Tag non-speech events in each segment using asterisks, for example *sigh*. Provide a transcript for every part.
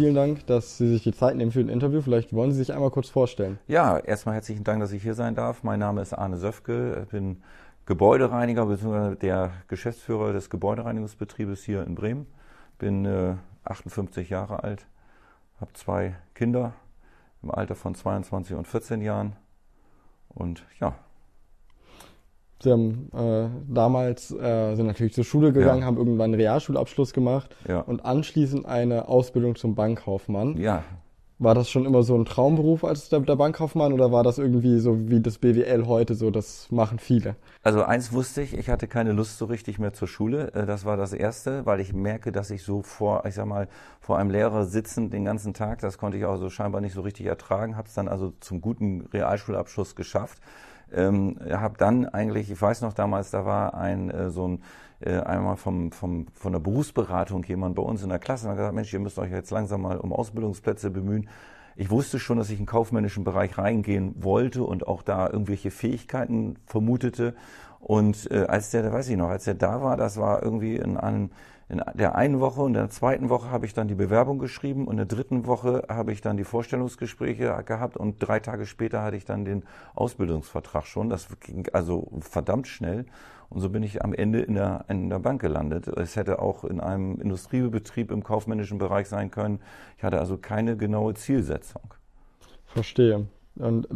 vielen Dank, dass Sie sich die Zeit nehmen für ein Interview. Vielleicht wollen Sie sich einmal kurz vorstellen. Ja, erstmal herzlichen Dank, dass ich hier sein darf. Mein Name ist Arne Söfke. Bin Gebäudereiniger bzw. der Geschäftsführer des Gebäudereinigungsbetriebes hier in Bremen. Bin äh, 58 Jahre alt, habe zwei Kinder im Alter von 22 und 14 Jahren. Und ja, Sie haben äh, damals äh, sind natürlich zur Schule gegangen, Ja. haben irgendwann einen Realschulabschluss gemacht Ja. und anschließend eine Ausbildung zum Bankkaufmann. ja, War das schon immer so ein Traumberuf als der, der Bankkaufmann oder war das irgendwie so wie das BWL heute so, das machen viele? Also eins wusste ich, ich hatte keine Lust so richtig mehr zur Schule. Äh, Das war das Erste, weil ich merke, dass ich so vor, ich sag mal, vor einem Lehrer sitzen den ganzen Tag, das konnte ich auch so scheinbar nicht so richtig ertragen, habe es dann also zum guten Realschulabschluss geschafft. Ähm, habe dann eigentlich, ich weiß noch damals, da war ein äh, so ein äh, einmal vom, vom, von der Berufsberatung jemand bei uns in der Klasse und hat gesagt, Mensch, ihr müsst euch jetzt langsam mal um Ausbildungsplätze bemühen. Ich wusste schon, dass ich in den kaufmännischen Bereich reingehen wollte und auch da irgendwelche Fähigkeiten vermutete. Und äh, als der, weiß ich noch, als der da war, das war irgendwie in einem in der einen Woche und in der zweiten Woche habe ich dann die Bewerbung geschrieben und in der dritten Woche habe ich dann die Vorstellungsgespräche gehabt und drei Tage später hatte ich dann den Ausbildungsvertrag schon. Das ging also verdammt schnell und so bin ich am Ende in der, in der Bank gelandet. Es hätte auch in einem Industriebetrieb im kaufmännischen Bereich sein können. Ich hatte also keine genaue Zielsetzung. Verstehe. Und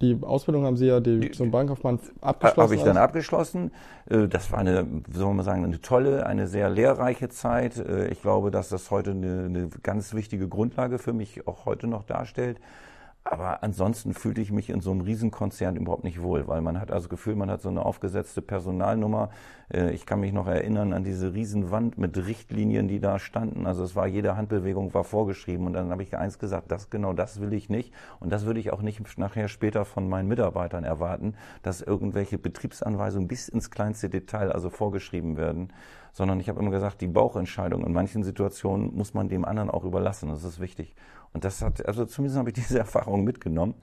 die Ausbildung haben Sie ja die, zum Bankkaufmann abgeschlossen. Habe ich dann also? abgeschlossen. Äh, Das war eine, wie soll man sagen, eine tolle, eine sehr lehrreiche Zeit. Äh, Ich glaube, dass das heute eine, eine ganz wichtige Grundlage für mich auch heute noch darstellt. Aber ansonsten fühlte ich mich in so einem Riesenkonzern überhaupt nicht wohl, weil man hat also Gefühl, man hat so eine aufgesetzte Personalnummer. Äh, Ich kann mich noch erinnern an diese Riesenwand mit Richtlinien, die da standen. Also es war jede Handbewegung war vorgeschrieben und dann habe ich eins gesagt, das genau das will ich nicht und das würde ich auch nicht nachher später von meinen Mitarbeitern erwarten, dass irgendwelche Betriebsanweisungen bis ins kleinste Detail also vorgeschrieben werden, sondern ich habe immer gesagt, die Bauchentscheidung in manchen Situationen muss man dem anderen auch überlassen. Das ist wichtig. Und das hat, also zumindest habe ich diese *laughs* Erfahrung mitgenommen.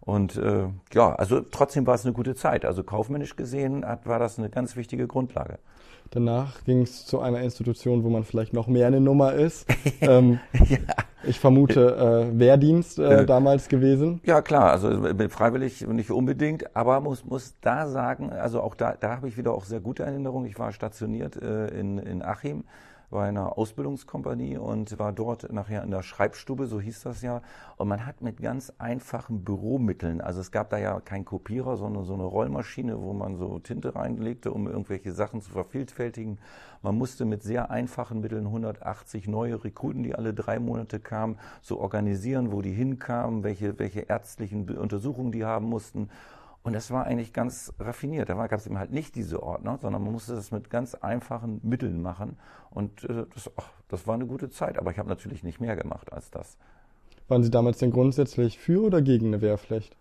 Und äh, ja, also trotzdem war es eine gute Zeit. Also kaufmännisch gesehen hat, war das eine ganz wichtige Grundlage. Danach ging es zu einer Institution, wo man vielleicht noch mehr eine Nummer ist. *laughs* ähm, Ich vermute äh, Wehrdienst äh, Äh, damals gewesen. Ja, klar, also mit freiwillig nicht unbedingt, aber muss, muss da sagen, also auch da, da habe ich wieder auch sehr gute Erinnerungen. Ich war stationiert äh, in, in Achim bei einer Ausbildungskompanie und war dort nachher in der Schreibstube, so hieß das ja. Und man hat mit ganz einfachen Büromitteln, also es gab da ja keinen Kopierer, sondern so eine Rollmaschine, wo man so Tinte reinlegte, um irgendwelche Sachen zu vervielfältigen. Man musste mit sehr einfachen Mitteln 180 neue Rekruten, die alle drei Monate kamen, so organisieren, wo die hinkamen, welche, welche ärztlichen Untersuchungen die haben mussten. Und das war eigentlich ganz raffiniert. Da gab es eben halt nicht diese Ordner, sondern man musste das mit ganz einfachen Mitteln machen. Und äh, das, ach, das war eine gute Zeit. Aber ich habe natürlich nicht mehr gemacht als das. Waren Sie damals denn grundsätzlich für oder gegen eine Wehrpflicht?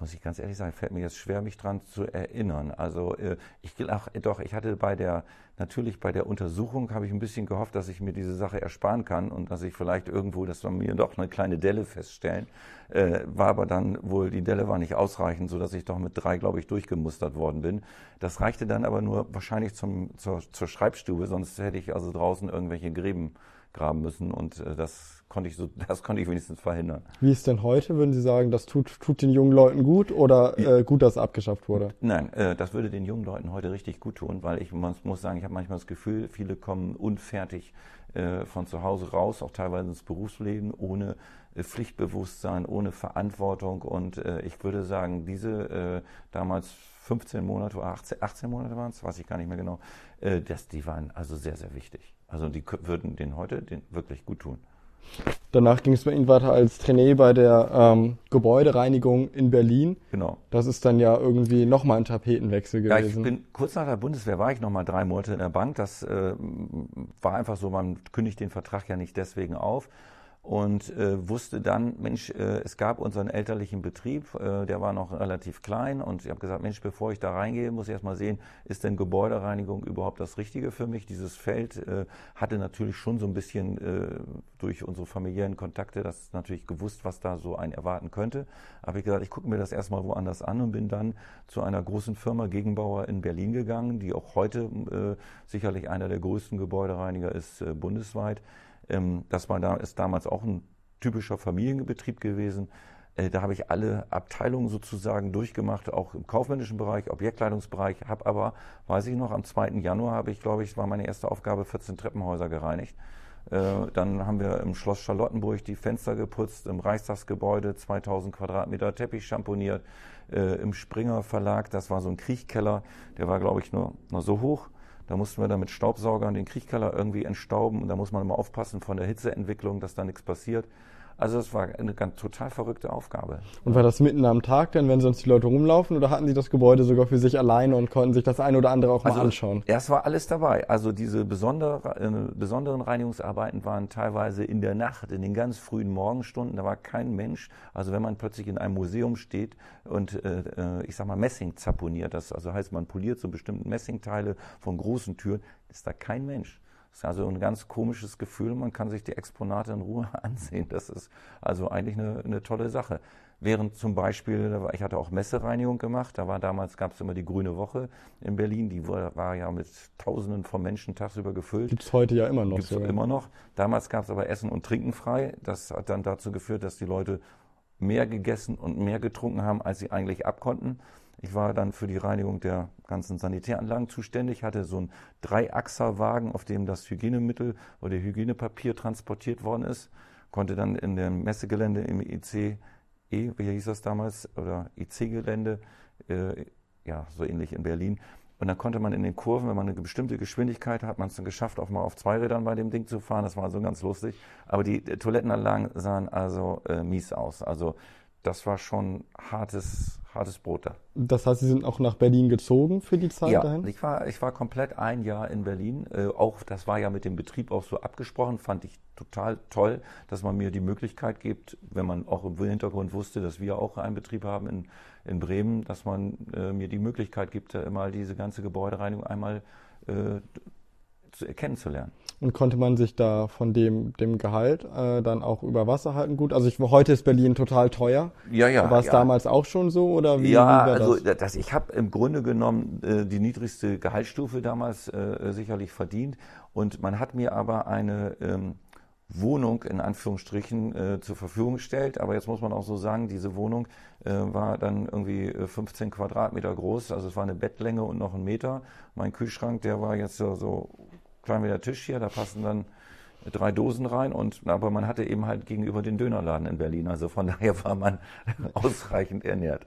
Muss ich ganz ehrlich sagen, fällt mir jetzt schwer, mich dran zu erinnern. Also äh, ich ach, doch, ich hatte bei der natürlich bei der Untersuchung habe ich ein bisschen gehofft, dass ich mir diese Sache ersparen kann und dass ich vielleicht irgendwo, dass wir mir doch eine kleine Delle feststellen. Äh, war aber dann wohl die Delle war nicht ausreichend, so dass ich doch mit drei, glaube ich, durchgemustert worden bin. Das reichte dann aber nur wahrscheinlich zum zur, zur Schreibstube, sonst hätte ich also draußen irgendwelche Gräben graben müssen und äh, das konnte ich so, *laughs* das konnte ich wenigstens verhindern. Wie ist denn heute? Würden Sie sagen, das tut, tut den jungen Leuten gut oder äh, gut, dass es abgeschafft wurde? Nein, äh, das würde den jungen Leuten heute richtig gut tun, weil ich muss, muss sagen, ich habe manchmal das Gefühl, viele kommen unfertig äh, von zu Hause raus, auch teilweise ins Berufsleben, ohne äh, Pflichtbewusstsein, ohne Verantwortung. Und äh, ich würde sagen, diese äh, damals 15 Monate oder 18, 18 Monate waren es, weiß ich gar nicht mehr genau, das, die waren also sehr, sehr wichtig. Also die würden den heute den wirklich gut tun. Danach ging es bei Ihnen weiter als Trainee bei der ähm, Gebäudereinigung in Berlin. Genau. Das ist dann ja irgendwie nochmal ein Tapetenwechsel Ja, ich gewesen. bin kurz nach der Bundeswehr war ich noch mal drei Monate in der Bank. Das äh, war einfach so, man kündigt den Vertrag ja nicht deswegen auf und äh, wusste dann, Mensch, äh, es gab unseren elterlichen Betrieb, äh, der war noch relativ klein und ich habe gesagt, Mensch, bevor ich da reingehe, muss ich erst mal sehen, ist denn Gebäudereinigung überhaupt das Richtige für mich? Dieses Feld äh, hatte natürlich schon so ein bisschen äh, durch unsere familiären Kontakte das natürlich gewusst, was da so einen erwarten könnte. Habe ich gesagt, ich gucke mir das erstmal woanders an und bin dann zu einer großen Firma Gegenbauer in Berlin gegangen, die auch heute äh, sicherlich einer der größten Gebäudereiniger ist äh, bundesweit. Ähm, das war da, ist damals auch ein typischer Familienbetrieb gewesen. Äh, da habe ich alle Abteilungen sozusagen durchgemacht, auch im kaufmännischen Bereich, Objektleitungsbereich. Habe aber, weiß ich noch, am 2. Januar habe ich, glaube ich, war meine erste Aufgabe, 14 Treppenhäuser gereinigt. Äh, dann haben wir im Schloss Charlottenburg die Fenster geputzt, im Reichstagsgebäude 2000 Quadratmeter Teppich champoniert, äh, im Springer Verlag, das war so ein Kriechkeller, der war, glaube ich, nur, nur so hoch. Da mussten wir dann mit Staubsaugern den Kriechkeller irgendwie entstauben und da muss man immer aufpassen von der Hitzeentwicklung, dass da nichts passiert. Also es war eine ganz total verrückte Aufgabe. Und war das mitten am Tag denn, wenn sonst die Leute rumlaufen oder hatten sie das Gebäude sogar für sich alleine und konnten sich das eine oder andere auch mal also, anschauen? Ja, es war alles dabei. Also diese besondere, äh, besonderen Reinigungsarbeiten waren teilweise in der Nacht, in den ganz frühen Morgenstunden. Da war kein Mensch. Also wenn man plötzlich in einem Museum steht und äh, äh ich sag mal Messing zaponiert, das also heißt man poliert so bestimmte Messingteile von großen Türen, ist da kein Mensch. Das ist also ein ganz komisches Gefühl. Man kann sich die Exponate in Ruhe *laughs* ansehen. Das ist also eigentlich eine, eine tolle Sache. Während zum Beispiel, ich hatte auch Messereinigung gemacht, da war damals, gab es immer die Grüne Woche in Berlin, die war, war ja mit Tausenden von Menschen tagsüber gefüllt. Gibt es heute ja immer noch. Gibt's so, immer noch. Damals gab es aber Essen und Trinken frei. Das hat dann dazu geführt, dass die Leute mehr gegessen und mehr getrunken haben, als sie eigentlich abkonnten. Ich war dann für die Reinigung der ganzen Sanitäranlagen zuständig, hatte so einen Dreiachserwagen, auf dem das Hygienemittel oder Hygienepapier transportiert worden ist, konnte dann in dem Messegelände im ICE, wie hieß das damals, oder IC-Gelände, äh, ja, so ähnlich in Berlin, und dann konnte man in den Kurven, wenn man eine bestimmte Geschwindigkeit hat, man es dann geschafft, auch mal auf zwei Rädern bei dem Ding zu fahren. Das war so ganz lustig. Aber die Toilettenanlagen sahen also äh, mies aus. Also das war schon hartes, hartes Brot da. Das heißt, Sie sind auch nach Berlin gezogen für die Zeit ja, dahin? Ich war, ich war komplett ein Jahr in Berlin. Äh, auch das war ja mit dem Betrieb auch so abgesprochen, fand ich total toll, dass man mir die Möglichkeit gibt, wenn man auch im Hintergrund wusste, dass wir auch einen Betrieb haben in, in Bremen, dass man äh, mir die Möglichkeit gibt, äh, mal diese ganze Gebäudereinigung einmal äh, kennenzulernen. Und konnte man sich da von dem, dem Gehalt äh, dann auch über Wasser halten gut? Also ich, heute ist Berlin total teuer. Ja, ja. War es ja. damals auch schon so oder wie? Ja, wie also das? das ich habe im Grunde genommen äh, die niedrigste Gehaltsstufe damals äh, sicherlich verdient und man hat mir aber eine ähm, Wohnung in Anführungsstrichen äh, zur Verfügung gestellt. Aber jetzt muss man auch so sagen, diese Wohnung äh, war dann irgendwie 15 äh, Quadratmeter groß. Also es war eine Bettlänge und noch ein Meter. Mein Kühlschrank, der war jetzt so, so klein wie der Tisch hier, da passen dann drei Dosen rein und aber man hatte eben halt gegenüber den Dönerladen in Berlin, also von *laughs* daher war man ausreichend ernährt.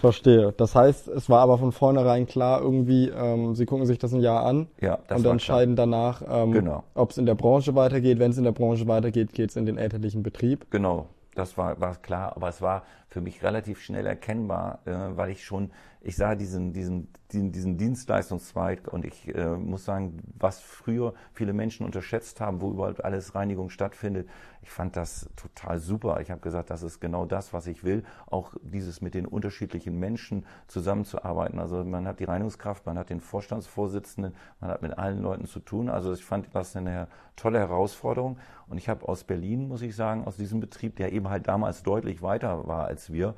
Verstehe. Das heißt, es war aber von vornherein klar, irgendwie, ähm, Sie gucken sich das ein Jahr an ja, und entscheiden danach, ähm, genau. ob es in der Branche weitergeht. Wenn es in der Branche weitergeht, geht es in den elterlichen Betrieb. Genau, das war, war klar, aber es war für mich relativ schnell erkennbar, äh, weil ich schon, ich sah diesen, diesen, diesen, diesen Dienstleistungszweig und ich äh, muss sagen, was früher viele Menschen unterschätzt haben, wo überhaupt alles Reinigung stattfindet, ich fand das total super. Ich habe gesagt, das ist genau das, was ich will. Auch dieses mit den unterschiedlichen Menschen zusammenzuarbeiten. Also man hat die Reinigungskraft, man hat den Vorstandsvorsitzenden, man hat mit allen Leuten zu tun. Also ich fand das eine tolle Herausforderung. Und ich habe aus Berlin, muss ich sagen, aus diesem Betrieb, der eben halt damals deutlich weiter war als wir,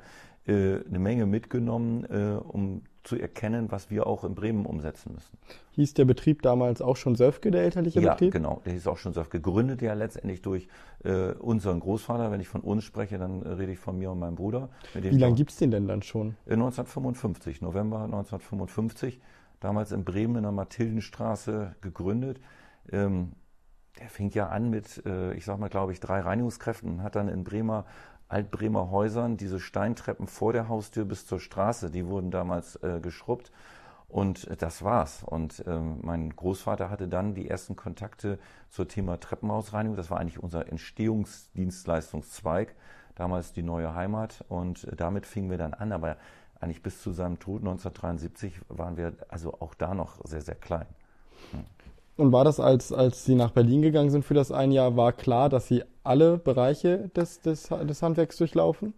äh, eine Menge mitgenommen, äh, um zu erkennen, was wir auch in Bremen umsetzen müssen. Hieß der Betrieb damals auch schon Söfke, der elterliche ja, Betrieb? Ja, genau, der hieß auch schon Söfke. Gegründet ja letztendlich durch äh, unseren Großvater. Wenn ich von uns spreche, dann äh, rede ich von mir und meinem Bruder. Wie lange gibt es den denn dann schon? 1955, November 1955. Damals in Bremen in der Mathildenstraße gegründet. Ähm, der fing ja an mit, äh, ich sag mal, glaube ich, drei Reinigungskräften, hat dann in Bremer Altbremer Häusern, diese Steintreppen vor der Haustür bis zur Straße, die wurden damals äh, geschrubbt. Und das war's. Und ähm, mein Großvater hatte dann die ersten Kontakte zum Thema Treppenhausreinigung. Das war eigentlich unser Entstehungsdienstleistungszweig, damals die neue Heimat. Und damit fingen wir dann an. Aber eigentlich bis zu seinem Tod 1973 waren wir also auch da noch sehr, sehr klein. Hm. Und war das, als, als Sie nach Berlin gegangen sind für das ein Jahr, war klar, dass Sie alle Bereiche des, des, des Handwerks durchlaufen?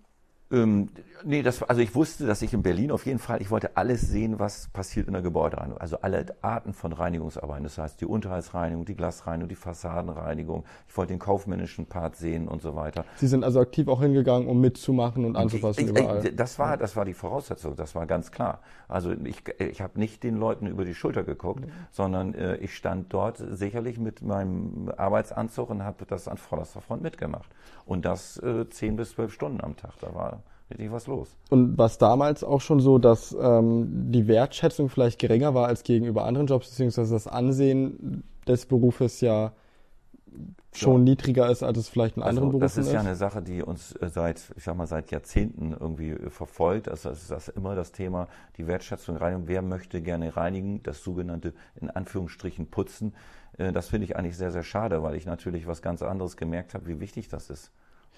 Ähm, nee, das, also ich wusste, dass ich in Berlin auf jeden Fall, ich wollte alles sehen, was passiert in der Gebäudereinigung. Also alle Arten von Reinigungsarbeiten. Das heißt, die Unterhaltsreinigung, die Glasreinigung, die Fassadenreinigung. Ich wollte den kaufmännischen Part sehen und so weiter. Sie sind also aktiv auch hingegangen, um mitzumachen und anzupassen ich, überall. Ich, das war, das war die Voraussetzung. Das war ganz klar. Also ich, ich habe nicht den Leuten über die Schulter geguckt, mhm. sondern äh, ich stand dort sicherlich mit meinem Arbeitsanzug und habe das an vorderster Front mitgemacht. Und das äh, zehn bis zwölf Stunden am Tag. Da war richtig was los. Und was damals auch schon so, dass ähm, die Wertschätzung vielleicht geringer war als gegenüber anderen Jobs, beziehungsweise das Ansehen des Berufes ja schon ja. niedriger ist, als es vielleicht in anderen also, Berufen ist. Das ist ja eine Sache, die uns äh, seit, ich sag mal, seit Jahrzehnten irgendwie äh, verfolgt. Also das ist das immer das Thema, die Wertschätzung Reinigung. Wer möchte gerne reinigen? Das sogenannte, in Anführungsstrichen, Putzen. Äh, das finde ich eigentlich sehr, sehr schade, weil ich natürlich was ganz anderes gemerkt habe, wie wichtig das ist.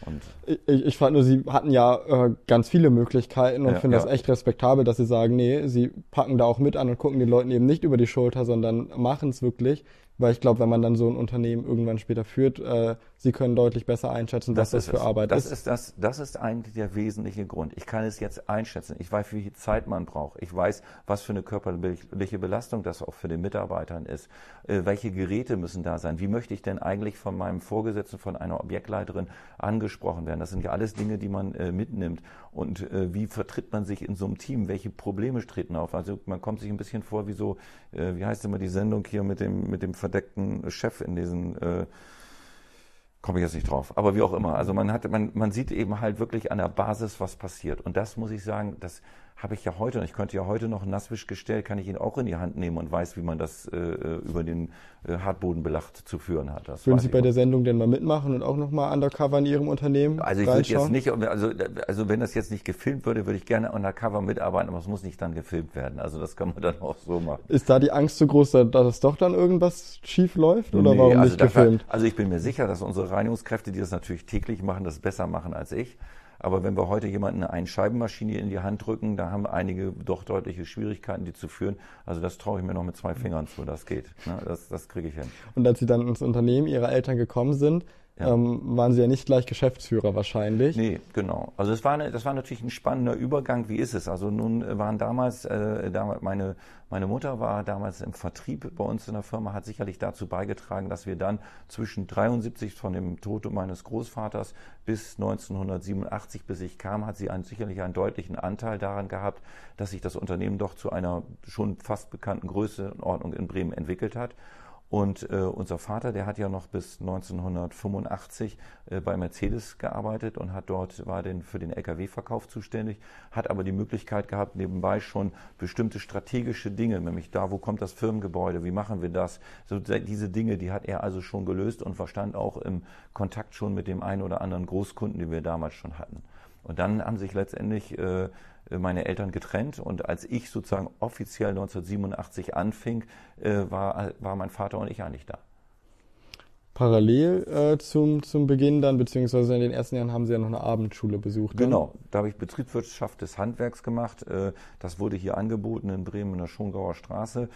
Und ich, ich fand nur, sie hatten ja äh, ganz viele Möglichkeiten und ja, finde ja. das echt respektabel, dass sie sagen, nee, sie packen da auch mit an und gucken den Leuten eben nicht über die Schulter, sondern machen es wirklich. Weil ich glaube, wenn man dann so ein Unternehmen irgendwann später führt, äh, sie können deutlich besser einschätzen, das was das für es. Arbeit das ist. ist das, das ist eigentlich der wesentliche Grund. Ich kann es jetzt einschätzen. Ich weiß, wie viel Zeit man braucht. Ich weiß, was für eine körperliche Belastung das auch für den Mitarbeitern ist. Äh, welche Geräte müssen da sein? Wie möchte ich denn eigentlich von meinem Vorgesetzten, von einer Objektleiterin angesprochen werden? Das sind ja alles Dinge, die man äh, mitnimmt. Und äh, wie vertritt man sich in so einem Team? Welche Probleme treten auf? Also man kommt sich ein bisschen vor wie so, wie heißt immer die Sendung hier mit dem, mit dem verdeckten Chef in diesen, äh, komme ich jetzt nicht drauf, aber wie auch immer. Also man hat, man, man sieht eben halt wirklich an der Basis, was passiert. Und das muss ich sagen, das habe ich ja heute, und ich könnte ja heute noch ein Nasswischgestell, kann ich ihn auch in die Hand nehmen und weiß, wie man das äh, äh über den äh, Hartbodenbelacht zu führen hat. Das Würden Sie bei der Sendung denn mal mitmachen und auch nochmal undercover in Ihrem Unternehmen Also ich würde jetzt nicht, also, also wenn das jetzt nicht gefilmt würde, würde ich gerne undercover mitarbeiten, aber es muss nicht dann gefilmt werden. Also das kann man dann auch so machen. Ist da die Angst zu groß, dass es doch dann irgendwas schief läuft oder nee, warum also nicht gefilmt? also ich bin mir sicher, dass unsere Reinigungskräfte, die das natürlich täglich machen, das besser machen als ich. Aber wenn wir heute jemanden eine Scheibenmaschine in die Hand drücken, da haben einige doch deutliche Schwierigkeiten, die zu führen. Also das traue ich mir noch mit zwei Fingern zu, das geht. Ne? Das, das kriege ich hin. Und als Sie dann ins Unternehmen Ihrer Eltern gekommen sind, ja. Ähm, waren Sie ja nicht gleich Geschäftsführer wahrscheinlich. Nee, genau. Also es war eine, das war natürlich ein spannender Übergang. Wie ist es? Also nun waren damals, äh, damals meine, meine Mutter war damals im Vertrieb bei uns in der Firma, hat sicherlich dazu beigetragen, dass wir dann zwischen 73 von dem Tod meines Großvaters bis 1987, bis ich kam, hat sie einen, sicherlich einen deutlichen Anteil daran gehabt, dass sich das Unternehmen doch zu einer schon fast bekannten Größenordnung in Bremen entwickelt hat. Und äh, unser Vater, der hat ja noch bis 1985 äh, bei Mercedes gearbeitet und hat dort war den für den LKW-Verkauf zuständig, hat aber die Möglichkeit gehabt, nebenbei schon bestimmte strategische Dinge, nämlich da, wo kommt das Firmengebäude, wie machen wir das, so diese Dinge, die hat er also schon gelöst und verstand auch im Kontakt schon mit dem einen oder anderen Großkunden, die wir damals schon hatten. Und dann haben sich letztendlich äh, meine Eltern getrennt und als ich sozusagen offiziell 1987 anfing, äh, war, war mein Vater und ich eigentlich da. Parallel äh, zum, zum Beginn dann, beziehungsweise in den ersten Jahren haben Sie ja noch eine Abendschule besucht. Dann? Genau, da habe ich Betriebswirtschaft des Handwerks gemacht. Äh, das wurde hier angeboten in Bremen in der Schongauer Straße.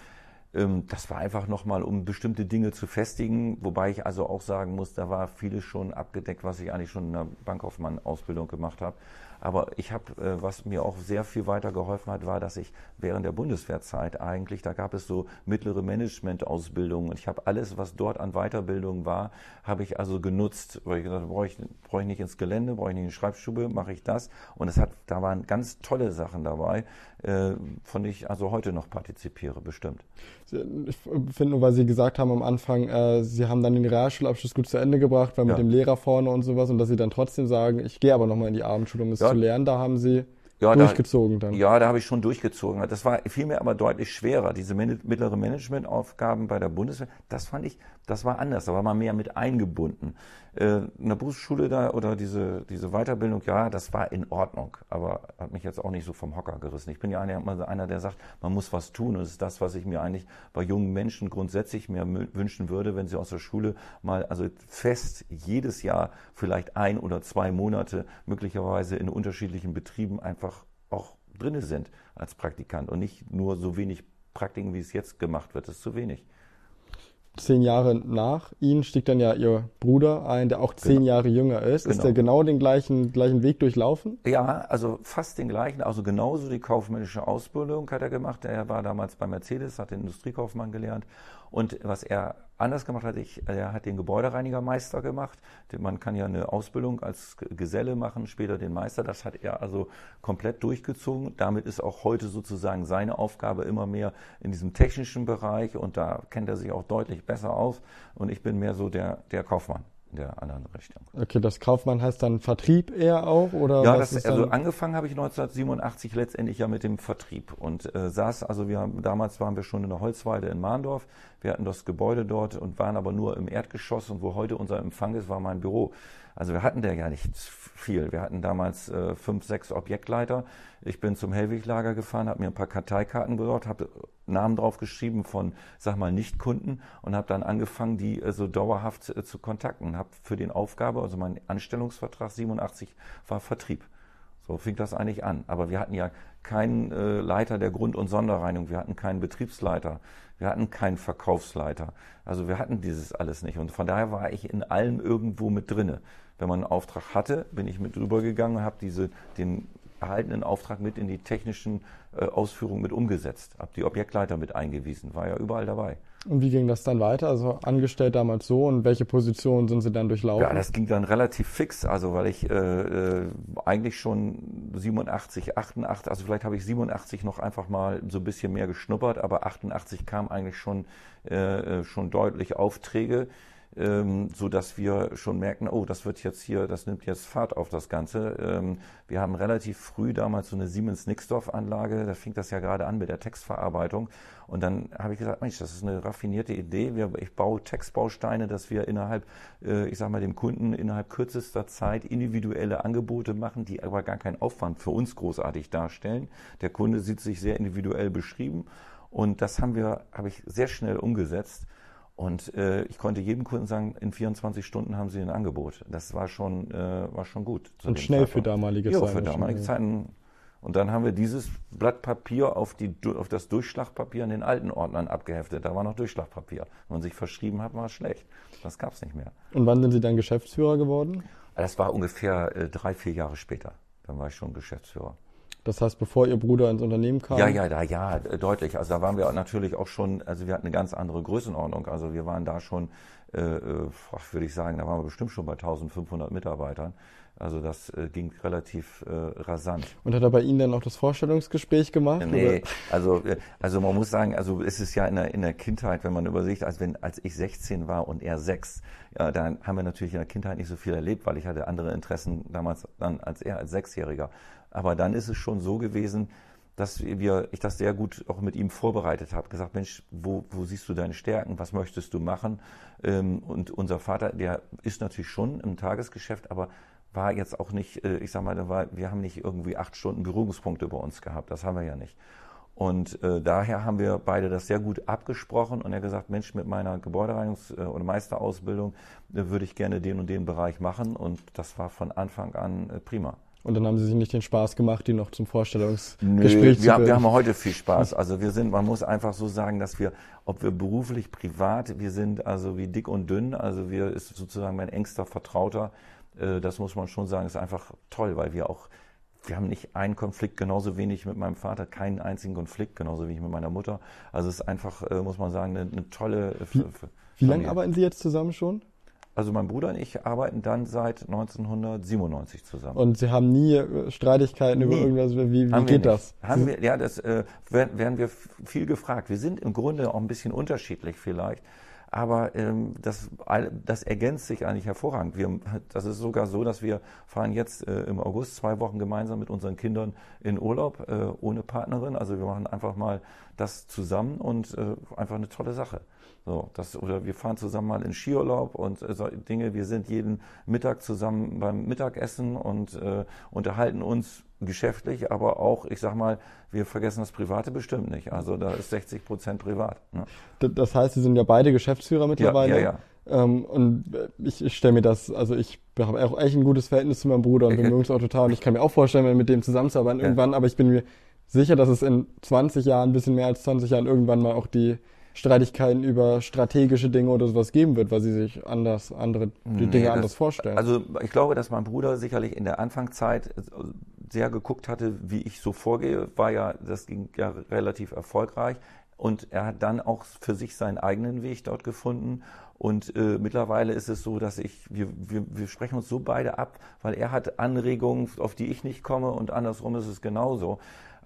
Ähm, das war einfach nochmal, um bestimmte Dinge zu festigen, wobei ich also auch sagen muss, da war vieles schon abgedeckt, was ich eigentlich schon in der Bankkaufmann-Ausbildung gemacht habe. Aber ich habe, äh, was mir auch sehr viel weiter geholfen hat, war, dass ich während der Bundeswehrzeit eigentlich, da gab es so mittlere Management-Ausbildungen und ich habe alles, was dort an Weiterbildung war, habe ich also genutzt, weil ich gesagt habe, brauche ich, brauche ich nicht ins Gelände, brauche ich nicht in die Schreibstube, mache ich das. Und es hat, da waren ganz tolle Sachen dabei, äh, von denen ich also heute noch partizipiere, bestimmt. Ich finde nur, weil Sie gesagt haben am Anfang, äh, Sie haben dann den Realschulabschluss gut zu Ende gebracht, weil ja. mit dem Lehrer vorne und sowas und dass Sie dann trotzdem sagen, ich gehe aber nochmal in die Abendschule, um es ja. zu lernen, da haben Sie ja, durchgezogen da, dann. Ja, da habe ich schon durchgezogen. Das war vielmehr aber deutlich schwerer. Diese mittlere Managementaufgaben bei der Bundeswehr, das fand ich, das war anders. Da war man mehr mit eingebunden. Äh, in der Berufsschule da oder diese, diese Weiterbildung, ja, das war in Ordnung, aber hat mich jetzt auch nicht so vom Hocker gerissen. Ich bin ja einer, der sagt, man muss was tun. Und das ist das, was ich mir eigentlich bei jungen Menschen grundsätzlich mehr wünschen würde, wenn sie aus der Schule mal, also fest jedes Jahr vielleicht ein oder zwei Monate möglicherweise in unterschiedlichen Betrieben einfach auch drinne sind als Praktikant und nicht nur so wenig Praktiken, wie es jetzt gemacht wird. Das ist zu wenig. Zehn Jahre nach Ihnen stieg dann ja Ihr Bruder ein, der auch zehn genau. Jahre jünger ist. Genau. Ist der genau den gleichen, gleichen Weg durchlaufen? Ja, also fast den gleichen. Also genauso die kaufmännische Ausbildung hat er gemacht. Er war damals bei Mercedes, hat den Industriekaufmann gelernt. Und was er anders gemacht hat, ich, er hat den Gebäudereinigermeister gemacht. Man kann ja eine Ausbildung als Geselle machen, später den Meister. Das hat er also komplett durchgezogen. Damit ist auch heute sozusagen seine Aufgabe immer mehr in diesem technischen Bereich und da kennt er sich auch deutlich besser aus. Und ich bin mehr so der, der Kaufmann in der anderen Richtung. Okay, das Kaufmann heißt dann Vertrieb eher auch oder? Ja, das, also angefangen habe ich 1987 letztendlich ja mit dem Vertrieb und äh, saß, also wir haben, damals waren wir schon in der Holzweide in Mahndorf, wir hatten das Gebäude dort und waren aber nur im Erdgeschoss und wo heute unser Empfang ist, war mein Büro. Also wir hatten da ja nicht viel. Wir hatten damals äh, fünf, sechs Objektleiter. Ich bin zum Hellweglager gefahren, habe mir ein paar Karteikarten besorgt, habe Namen drauf geschrieben von, sag mal, Nichtkunden und habe dann angefangen, die äh, so dauerhaft äh, zu kontakten. Habe für den Aufgabe, also mein Anstellungsvertrag 87 war Vertrieb. So fing das eigentlich an. Aber wir hatten ja keinen äh, Leiter der Grund- und Sonderreinigung, wir hatten keinen Betriebsleiter, wir hatten keinen Verkaufsleiter. Also wir hatten dieses alles nicht. Und von daher war ich in allem irgendwo mit drinne. Wenn man einen Auftrag hatte, bin ich mit drüber gegangen und habe diese, den erhaltenen Auftrag mit in die technischen äh, Ausführungen mit umgesetzt, habe die Objektleiter mit eingewiesen, war ja überall dabei. Und wie ging das dann weiter? Also angestellt damals so und welche Positionen sind Sie dann durchlaufen? Ja, das ging dann relativ fix, also weil ich äh, äh, eigentlich schon 87, 88, also vielleicht habe ich 87 noch einfach mal so ein bisschen mehr geschnuppert, aber 88 kam eigentlich schon, äh, äh, schon deutlich Aufträge ähm, so dass wir schon merken, oh, das wird jetzt hier, das nimmt jetzt Fahrt auf das Ganze. Ähm, wir haben relativ früh damals so eine Siemens Nixdorf Anlage, da fing das ja gerade an mit der Textverarbeitung und dann habe ich gesagt, Mensch, das ist eine raffinierte Idee. Wir, ich baue Textbausteine, dass wir innerhalb, äh, ich sage mal, dem Kunden innerhalb kürzester Zeit individuelle Angebote machen, die aber gar keinen Aufwand für uns großartig darstellen. Der Kunde sieht sich sehr individuell beschrieben und das haben wir, habe ich sehr schnell umgesetzt und äh, ich konnte jedem Kunden sagen, in 24 Stunden haben sie ein Angebot. Das war schon, äh, war schon gut. Und schnell Zeitpunkt. für damalige Zeiten. Ja, für damalige Zeiten. Und dann haben wir dieses Blatt Papier auf, die, auf das Durchschlagpapier in den alten Ordnern abgeheftet. Da war noch Durchschlagpapier. Wenn man sich verschrieben hat, war es schlecht. Das gab es nicht mehr. Und wann sind Sie dann Geschäftsführer geworden? Das war ungefähr äh, drei, vier Jahre später. Dann war ich schon Geschäftsführer. Das heißt, bevor Ihr Bruder ins Unternehmen kam? Ja, ja, da, ja, deutlich. Also da waren wir natürlich auch schon, also wir hatten eine ganz andere Größenordnung. Also wir waren da schon, äh, äh würde ich sagen, da waren wir bestimmt schon bei 1500 Mitarbeitern. Also das äh, ging relativ äh, rasant. Und hat er bei Ihnen dann auch das Vorstellungsgespräch gemacht? Nee, oder? also äh, also man muss sagen, also es ist ja in der, in der Kindheit, wenn man überlegt, als wenn als ich 16 war und er 6, ja, dann haben wir natürlich in der Kindheit nicht so viel erlebt, weil ich hatte andere Interessen damals dann als er als Sechsjähriger. Aber dann ist es schon so gewesen, dass wir, ich das sehr gut auch mit ihm vorbereitet habe. Gesagt, Mensch, wo, wo siehst du deine Stärken? Was möchtest du machen? Ähm, und unser Vater, der ist natürlich schon im Tagesgeschäft, aber war jetzt auch nicht, äh, ich sag mal, wir haben nicht irgendwie acht Stunden Berührungspunkte bei uns gehabt. Das haben wir ja nicht. Und äh, daher haben wir beide das sehr gut abgesprochen und er gesagt, Mensch, mit meiner Gebäudereinigungs- äh, oder Meisterausbildung würde ich gerne den und den Bereich machen und das war von Anfang an prima. Und dann haben Sie sich nicht den Spaß gemacht, die noch zum Vorstellungsgespräch Nö, zu wir, wir haben heute viel Spaß. Also wir sind, man muss einfach so sagen, dass wir, ob wir beruflich, privat, wir sind also wie dick und dünn. Also wir ist sozusagen mein engster Vertrauter. Äh, das muss man schon sagen, ist einfach toll, weil wir auch, wir haben nicht einen Konflikt, genauso wenig mit meinem Vater, keinen einzigen Konflikt, genauso wenig mit meiner Mutter. Also es ist einfach, äh, muss man sagen, eine, eine tolle. Wie, wie lange arbeiten Sie jetzt zusammen schon? Also mein Bruder und ich arbeiten dann seit 1997 zusammen. Und Sie haben nie äh, Streitigkeiten nie. über irgendwas? Wie, wie geht das? Haben wir, ja, das äh, werden, werden wir viel gefragt. Wir sind im Grunde auch ein bisschen unterschiedlich vielleicht. Aber ähm, das, das ergänzt sich eigentlich hervorragend. Wir, das ist sogar so, dass wir fahren jetzt äh, im August zwei Wochen gemeinsam mit unseren Kindern in Urlaub äh, ohne Partnerin. Also wir machen einfach mal das zusammen und äh, einfach eine tolle Sache. So, das, oder wir fahren zusammen mal in Skiurlaub und äh, so Dinge. Wir sind jeden Mittag zusammen beim Mittagessen und äh, unterhalten uns geschäftlich, aber auch, ich sag mal, wir vergessen das Private bestimmt nicht. Also da ist 60 Prozent privat. Ne? Das heißt, Sie sind ja beide Geschäftsführer mittlerweile. Ja, ja, ja. Ähm, und ich, ich stelle mir das, also ich habe auch echt ein gutes Verhältnis zu meinem Bruder und wir *laughs* mögen es auch total. Und ich kann mir auch vorstellen, mit dem zusammenzuarbeiten irgendwann, aber ich bin mir sicher, dass es in 20 Jahren, ein bisschen mehr als 20 Jahren irgendwann mal auch die Streitigkeiten über strategische Dinge oder sowas geben wird, weil sie sich anders, andere, die nee, Dinge das, anders vorstellen. Also ich glaube, dass mein Bruder sicherlich in der Anfangszeit sehr geguckt hatte, wie ich so vorgehe, war ja, das ging ja relativ erfolgreich. Und er hat dann auch für sich seinen eigenen Weg dort gefunden. Und äh, mittlerweile ist es so, dass ich, wir, wir, wir sprechen uns so beide ab, weil er hat Anregungen, auf die ich nicht komme und andersrum ist es genauso.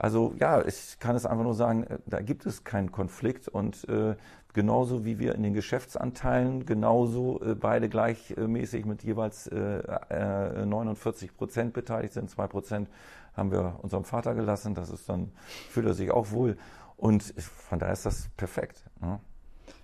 Also ja, ich kann es einfach nur sagen, äh, da gibt es keinen Konflikt und äh, genauso wie wir in den Geschäftsanteilen genauso äh, beide gleichmäßig mit jeweils äh, 49 äh, Prozent beteiligt sind, zwei Prozent haben wir unserem Vater gelassen, das ist dann, fühlt er sich auch wohl und von daher ist das perfekt. Ne?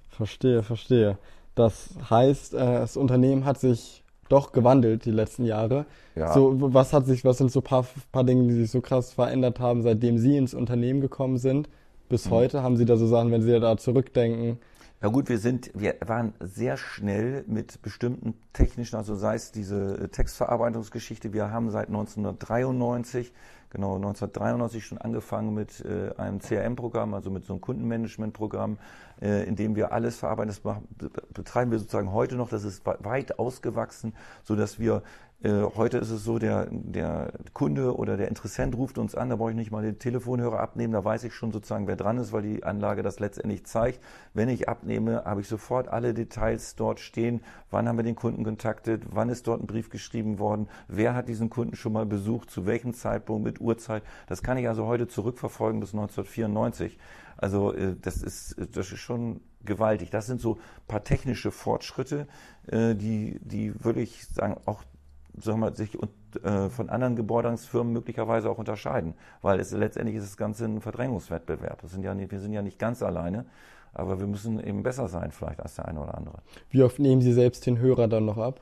Verstehe, verstehe. Das heißt, äh, das Unternehmen hat sich doch gewandelt die letzten Jahre. Ja. So, was hat sich, was sind so paar, paar Dinge, die sich so krass verändert haben, seitdem Sie ins Unternehmen gekommen sind? Bis mhm. heute haben Sie da so Sachen, wenn Sie da zurückdenken? Ja gut, wir sind, wir waren sehr schnell mit bestimmten technischen, also sei es diese Textverarbeitungsgeschichte, wir haben seit 1993 genau 1993 schon angefangen mit äh, einem CRM-Programm, also mit so einem Kundenmanagement-Programm, äh, in dem wir alles verarbeiten. Das betreiben wir sozusagen heute noch. Das ist weit ausgewachsen, so dass wir äh, heute ist es so, der, der Kunde oder der Interessent ruft uns an, da brauche ich nicht mal den Telefonhörer abnehmen, da weiß ich schon sozusagen, wer dran ist, weil die Anlage das letztendlich zeigt. Wenn ich abnehme, habe ich sofort alle Details dort stehen. Wann haben wir den Kunden kontaktet? Wann ist dort ein Brief geschrieben worden? Wer hat diesen Kunden schon mal besucht? Zu welchem Zeitpunkt? Mit Uhrzeit? Das kann ich also heute zurückverfolgen bis 1994. Also äh, das ist, das ist schon gewaltig. Das sind so ein paar technische Fortschritte, äh, die, die würde ich sagen, auch sagen wir, sich äh, von anderen Gebäudungsfirmen möglicherweise auch unterscheiden, weil es letztendlich ist das Ganze ein Verdrängungswettbewerb. Sind ja nicht, wir sind ja nicht ganz alleine, aber wir müssen eben besser sein vielleicht als der eine oder andere. Wie oft nehmen Sie selbst den Hörer dann noch ab?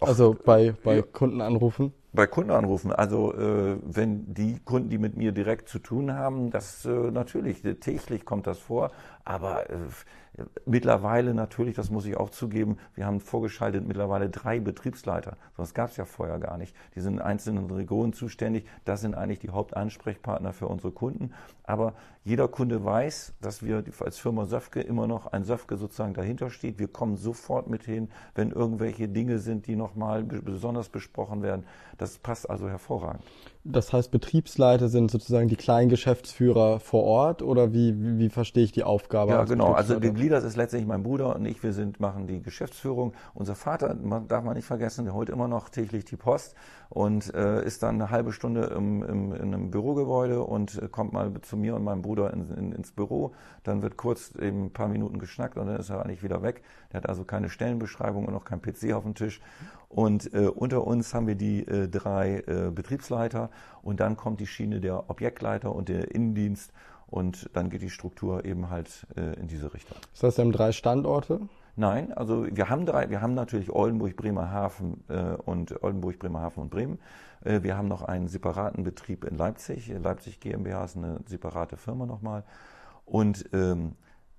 Ach, also bei, bei ja. Kundenanrufen? Bei Kundenanrufen, also äh, wenn die Kunden, die mit mir direkt zu tun haben, das äh, natürlich, täglich kommt das vor, aber äh, Mittlerweile natürlich, das muss ich auch zugeben, wir haben vorgeschaltet mittlerweile drei Betriebsleiter. Das gab es ja vorher gar nicht. Die sind in einzelnen Regionen zuständig. Das sind eigentlich die Hauptansprechpartner für unsere Kunden. Aber jeder Kunde weiß, dass wir als Firma Söfke immer noch ein Söfke sozusagen dahinter steht. Wir kommen sofort mit hin, wenn irgendwelche Dinge sind, die nochmal besonders besprochen werden. Das passt also hervorragend. Das heißt, Betriebsleiter sind sozusagen die kleinen Geschäftsführer vor Ort oder wie, wie, wie verstehe ich die Aufgabe? Ja, genau. Also gegliedert ist letztendlich mein Bruder und ich. Wir sind, machen die Geschäftsführung. Unser Vater, man, darf man nicht vergessen, der holt immer noch täglich die Post und äh, ist dann eine halbe Stunde im, im, in einem Bürogebäude und äh, kommt mal zu mir und meinem Bruder in, in, ins Büro. Dann wird kurz eben ein paar Minuten geschnackt und dann ist er eigentlich wieder weg. Der hat also keine Stellenbeschreibung und auch kein PC auf dem Tisch. Und äh, unter uns haben wir die äh, drei äh, Betriebsleiter und dann kommt die Schiene der Objektleiter und der Innendienst und dann geht die Struktur eben halt äh, in diese Richtung. Das heißt, wir haben drei Standorte? Nein, also wir haben drei, wir haben natürlich Oldenburg, Bremerhaven äh, und Oldenburg, Bremerhaven und Bremen. Äh, wir haben noch einen separaten Betrieb in Leipzig. Leipzig GmbH ist eine separate Firma nochmal. Und ähm,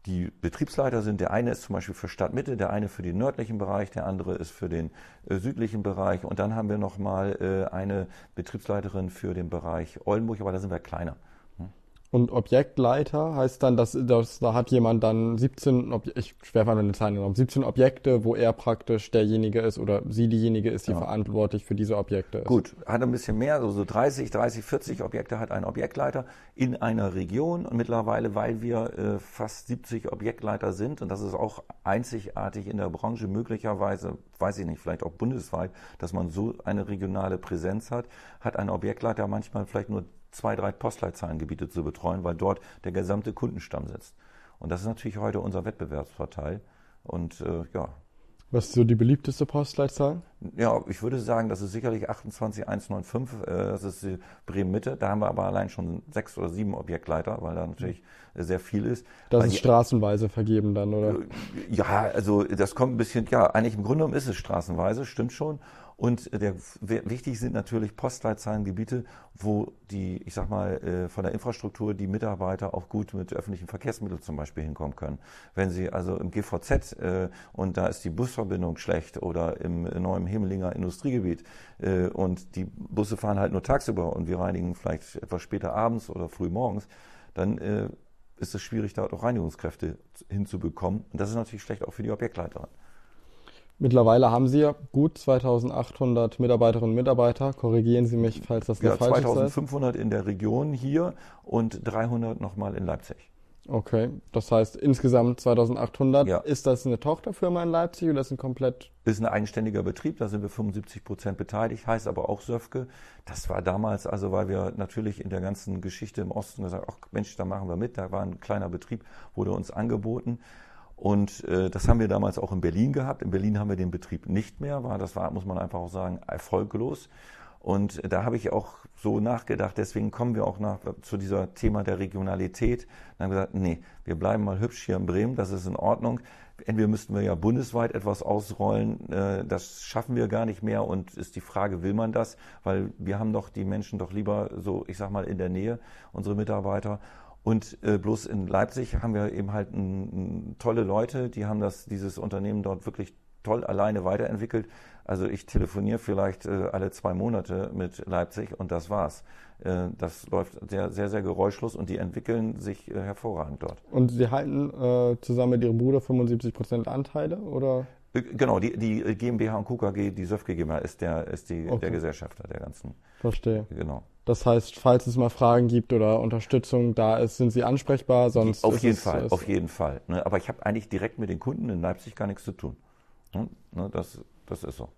die Betriebsleiter sind, der eine ist zum Beispiel für Stadtmitte, der eine für den nördlichen Bereich, der andere ist für den äh, südlichen Bereich und dann haben wir nochmal äh, eine Betriebsleiterin für den Bereich Oldenburg, aber da sind wir kleiner. Und Objektleiter heißt dann, dass, dass da hat jemand dann 17, ich schwer mal eine Zahl genommen, 17 Objekte, wo er praktisch derjenige ist oder sie diejenige ist, die ja. verantwortlich für diese Objekte ist. Gut, hat ein bisschen mehr, also so 30, 30, 40 Objekte hat ein Objektleiter in einer Region und mittlerweile, weil wir äh, fast 70 Objektleiter sind und das ist auch einzigartig in der Branche, möglicherweise, weiß ich nicht, vielleicht auch bundesweit, dass man so eine regionale Präsenz hat, hat ein Objektleiter manchmal vielleicht nur zwei, drei Postleitzahlengebiete zu betreuen, weil dort der gesamte Kundenstamm sitzt. Und das ist natürlich heute unser Wettbewerbsvorteil. Und äh, ja. Was ist so die beliebteste Postleitzahl? Ja, ich würde sagen, das ist sicherlich 28195, äh, das ist die Bremen-Mitte. Da haben wir aber allein schon sechs oder sieben Objektleiter, weil da natürlich sehr viel ist. Das ist straßenweise vergeben dann, oder? Äh, ja, also das kommt ein bisschen, ja, eigentlich im Grunde genommen ist es straßenweise, stimmt schon. Und der, wichtig sind natürlich Postleitzahlengebiete, wo die, ich sag mal, äh, von der Infrastruktur die Mitarbeiter auch gut mit öffentlichen Verkehrsmitteln zum Beispiel hinkommen können. Wenn sie also im GVZ äh, und da ist die Busverbindung schlecht oder im neuen Hemelinger Industriegebiet äh, und die Busse fahren halt nur tagsüber und wir reinigen vielleicht etwas später abends oder früh morgens, dann ist es schwierig, dort auch Reinigungskräfte hinzubekommen. Und das ist natürlich schlecht auch für die Objektleiterin. Mittlerweile haben Sie ja gut 2800 Mitarbeiterinnen und Mitarbeiter. Korrigieren Sie mich, falls das ja, falsch ist. 2500 in der Region hier und 300 nochmal in Leipzig. Okay, das heißt insgesamt 2800. Ja. Ist das eine Tochterfirma in Leipzig oder ist ein komplett? Ist ein eigenständiger Betrieb, da sind wir 75 Prozent beteiligt, heißt aber auch Söfke. Das war damals, also weil wir natürlich in der ganzen Geschichte im Osten gesagt, ach Mensch, da machen wir mit, da war ein kleiner Betrieb, wurde uns angeboten. Und äh, das haben wir damals auch in Berlin gehabt. In Berlin haben wir den Betrieb nicht mehr, war das war, muss man einfach auch sagen, erfolglos. Und da habe ich auch so nachgedacht, deswegen kommen wir auch nach, zu dieser Thema der Regionalität. Dann haben wir gesagt, nee, wir bleiben mal hübsch hier in Bremen, das ist in Ordnung. Entweder müssten wir ja bundesweit etwas ausrollen, äh, das schaffen wir gar nicht mehr und ist die Frage, will man das? Weil wir haben doch die Menschen doch lieber so, ich sag mal, in der Nähe, unsere Mitarbeiter. Und äh, bloß in Leipzig haben wir eben halt ein, ein, tolle Leute, die haben das, dieses Unternehmen dort wirklich toll alleine weiterentwickelt. Also ich telefoniere vielleicht äh, alle zwei Monate mit Leipzig und das war's. Äh, das läuft sehr, sehr, sehr geräuschlos und die entwickeln sich äh, hervorragend dort. Und Sie halten äh, zusammen mit Ihrem Bruder 75 Prozent Anteile oder? Äh, genau, die, die GmbH und KKG, die SÖF GmbH ist der, ist die, okay. der Gesellschafter der ganzen. Verstehe. Genau. Das heißt, falls es mal Fragen gibt oder Unterstützung da ist, sind Sie ansprechbar. Sonst auf jeden es, Fall, auf jeden Fall. Ne? Aber ich habe eigentlich direkt mit den Kunden in Leipzig gar nichts zu tun. Ne? ne das, das ist so.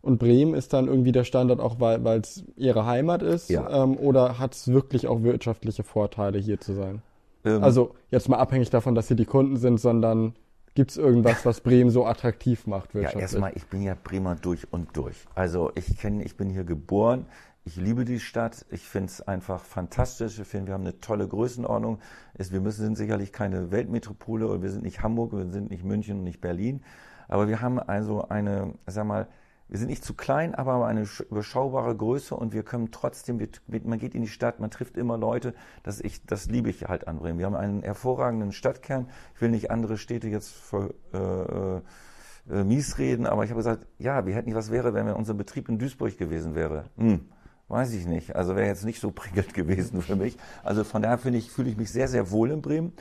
Und Bremen ist dann irgendwie der Standort auch, weil es ihre Heimat ist? Ja. Ähm, oder hat es wirklich auch wirtschaftliche Vorteile, hier zu sein? Ähm, also jetzt mal abhängig davon, dass hier die Kunden sind, sondern gibt es irgendwas, was Bremen so attraktiv macht wirtschaftlich? Ja, erstmal, ich bin ja Bremer durch und durch. Also ich kenne, ich bin hier geboren. Ich liebe die Stadt. Ich finde es einfach fantastisch. Ich finde, wir haben eine tolle Größenordnung. Wir müssen, sind sicherlich keine Weltmetropole und wir sind nicht Hamburg, wir sind nicht München und nicht Berlin. Aber wir haben also eine, sag mal, wir sind nicht zu klein, aber eine überschaubare Größe und wir können trotzdem, man geht in die Stadt, man trifft immer Leute. Das, ich, das liebe ich halt an Bremen. Wir haben einen hervorragenden Stadtkern. Ich will nicht andere Städte jetzt für, äh, äh, mies reden, aber ich habe gesagt, ja, wir hätten nicht, was wäre, wenn unser Betrieb in Duisburg gewesen wäre. Hm, weiß ich nicht. Also wäre jetzt nicht so prickelnd *laughs* gewesen für mich. Also von daher finde ich, fühle ich mich sehr, sehr wohl in Bremen.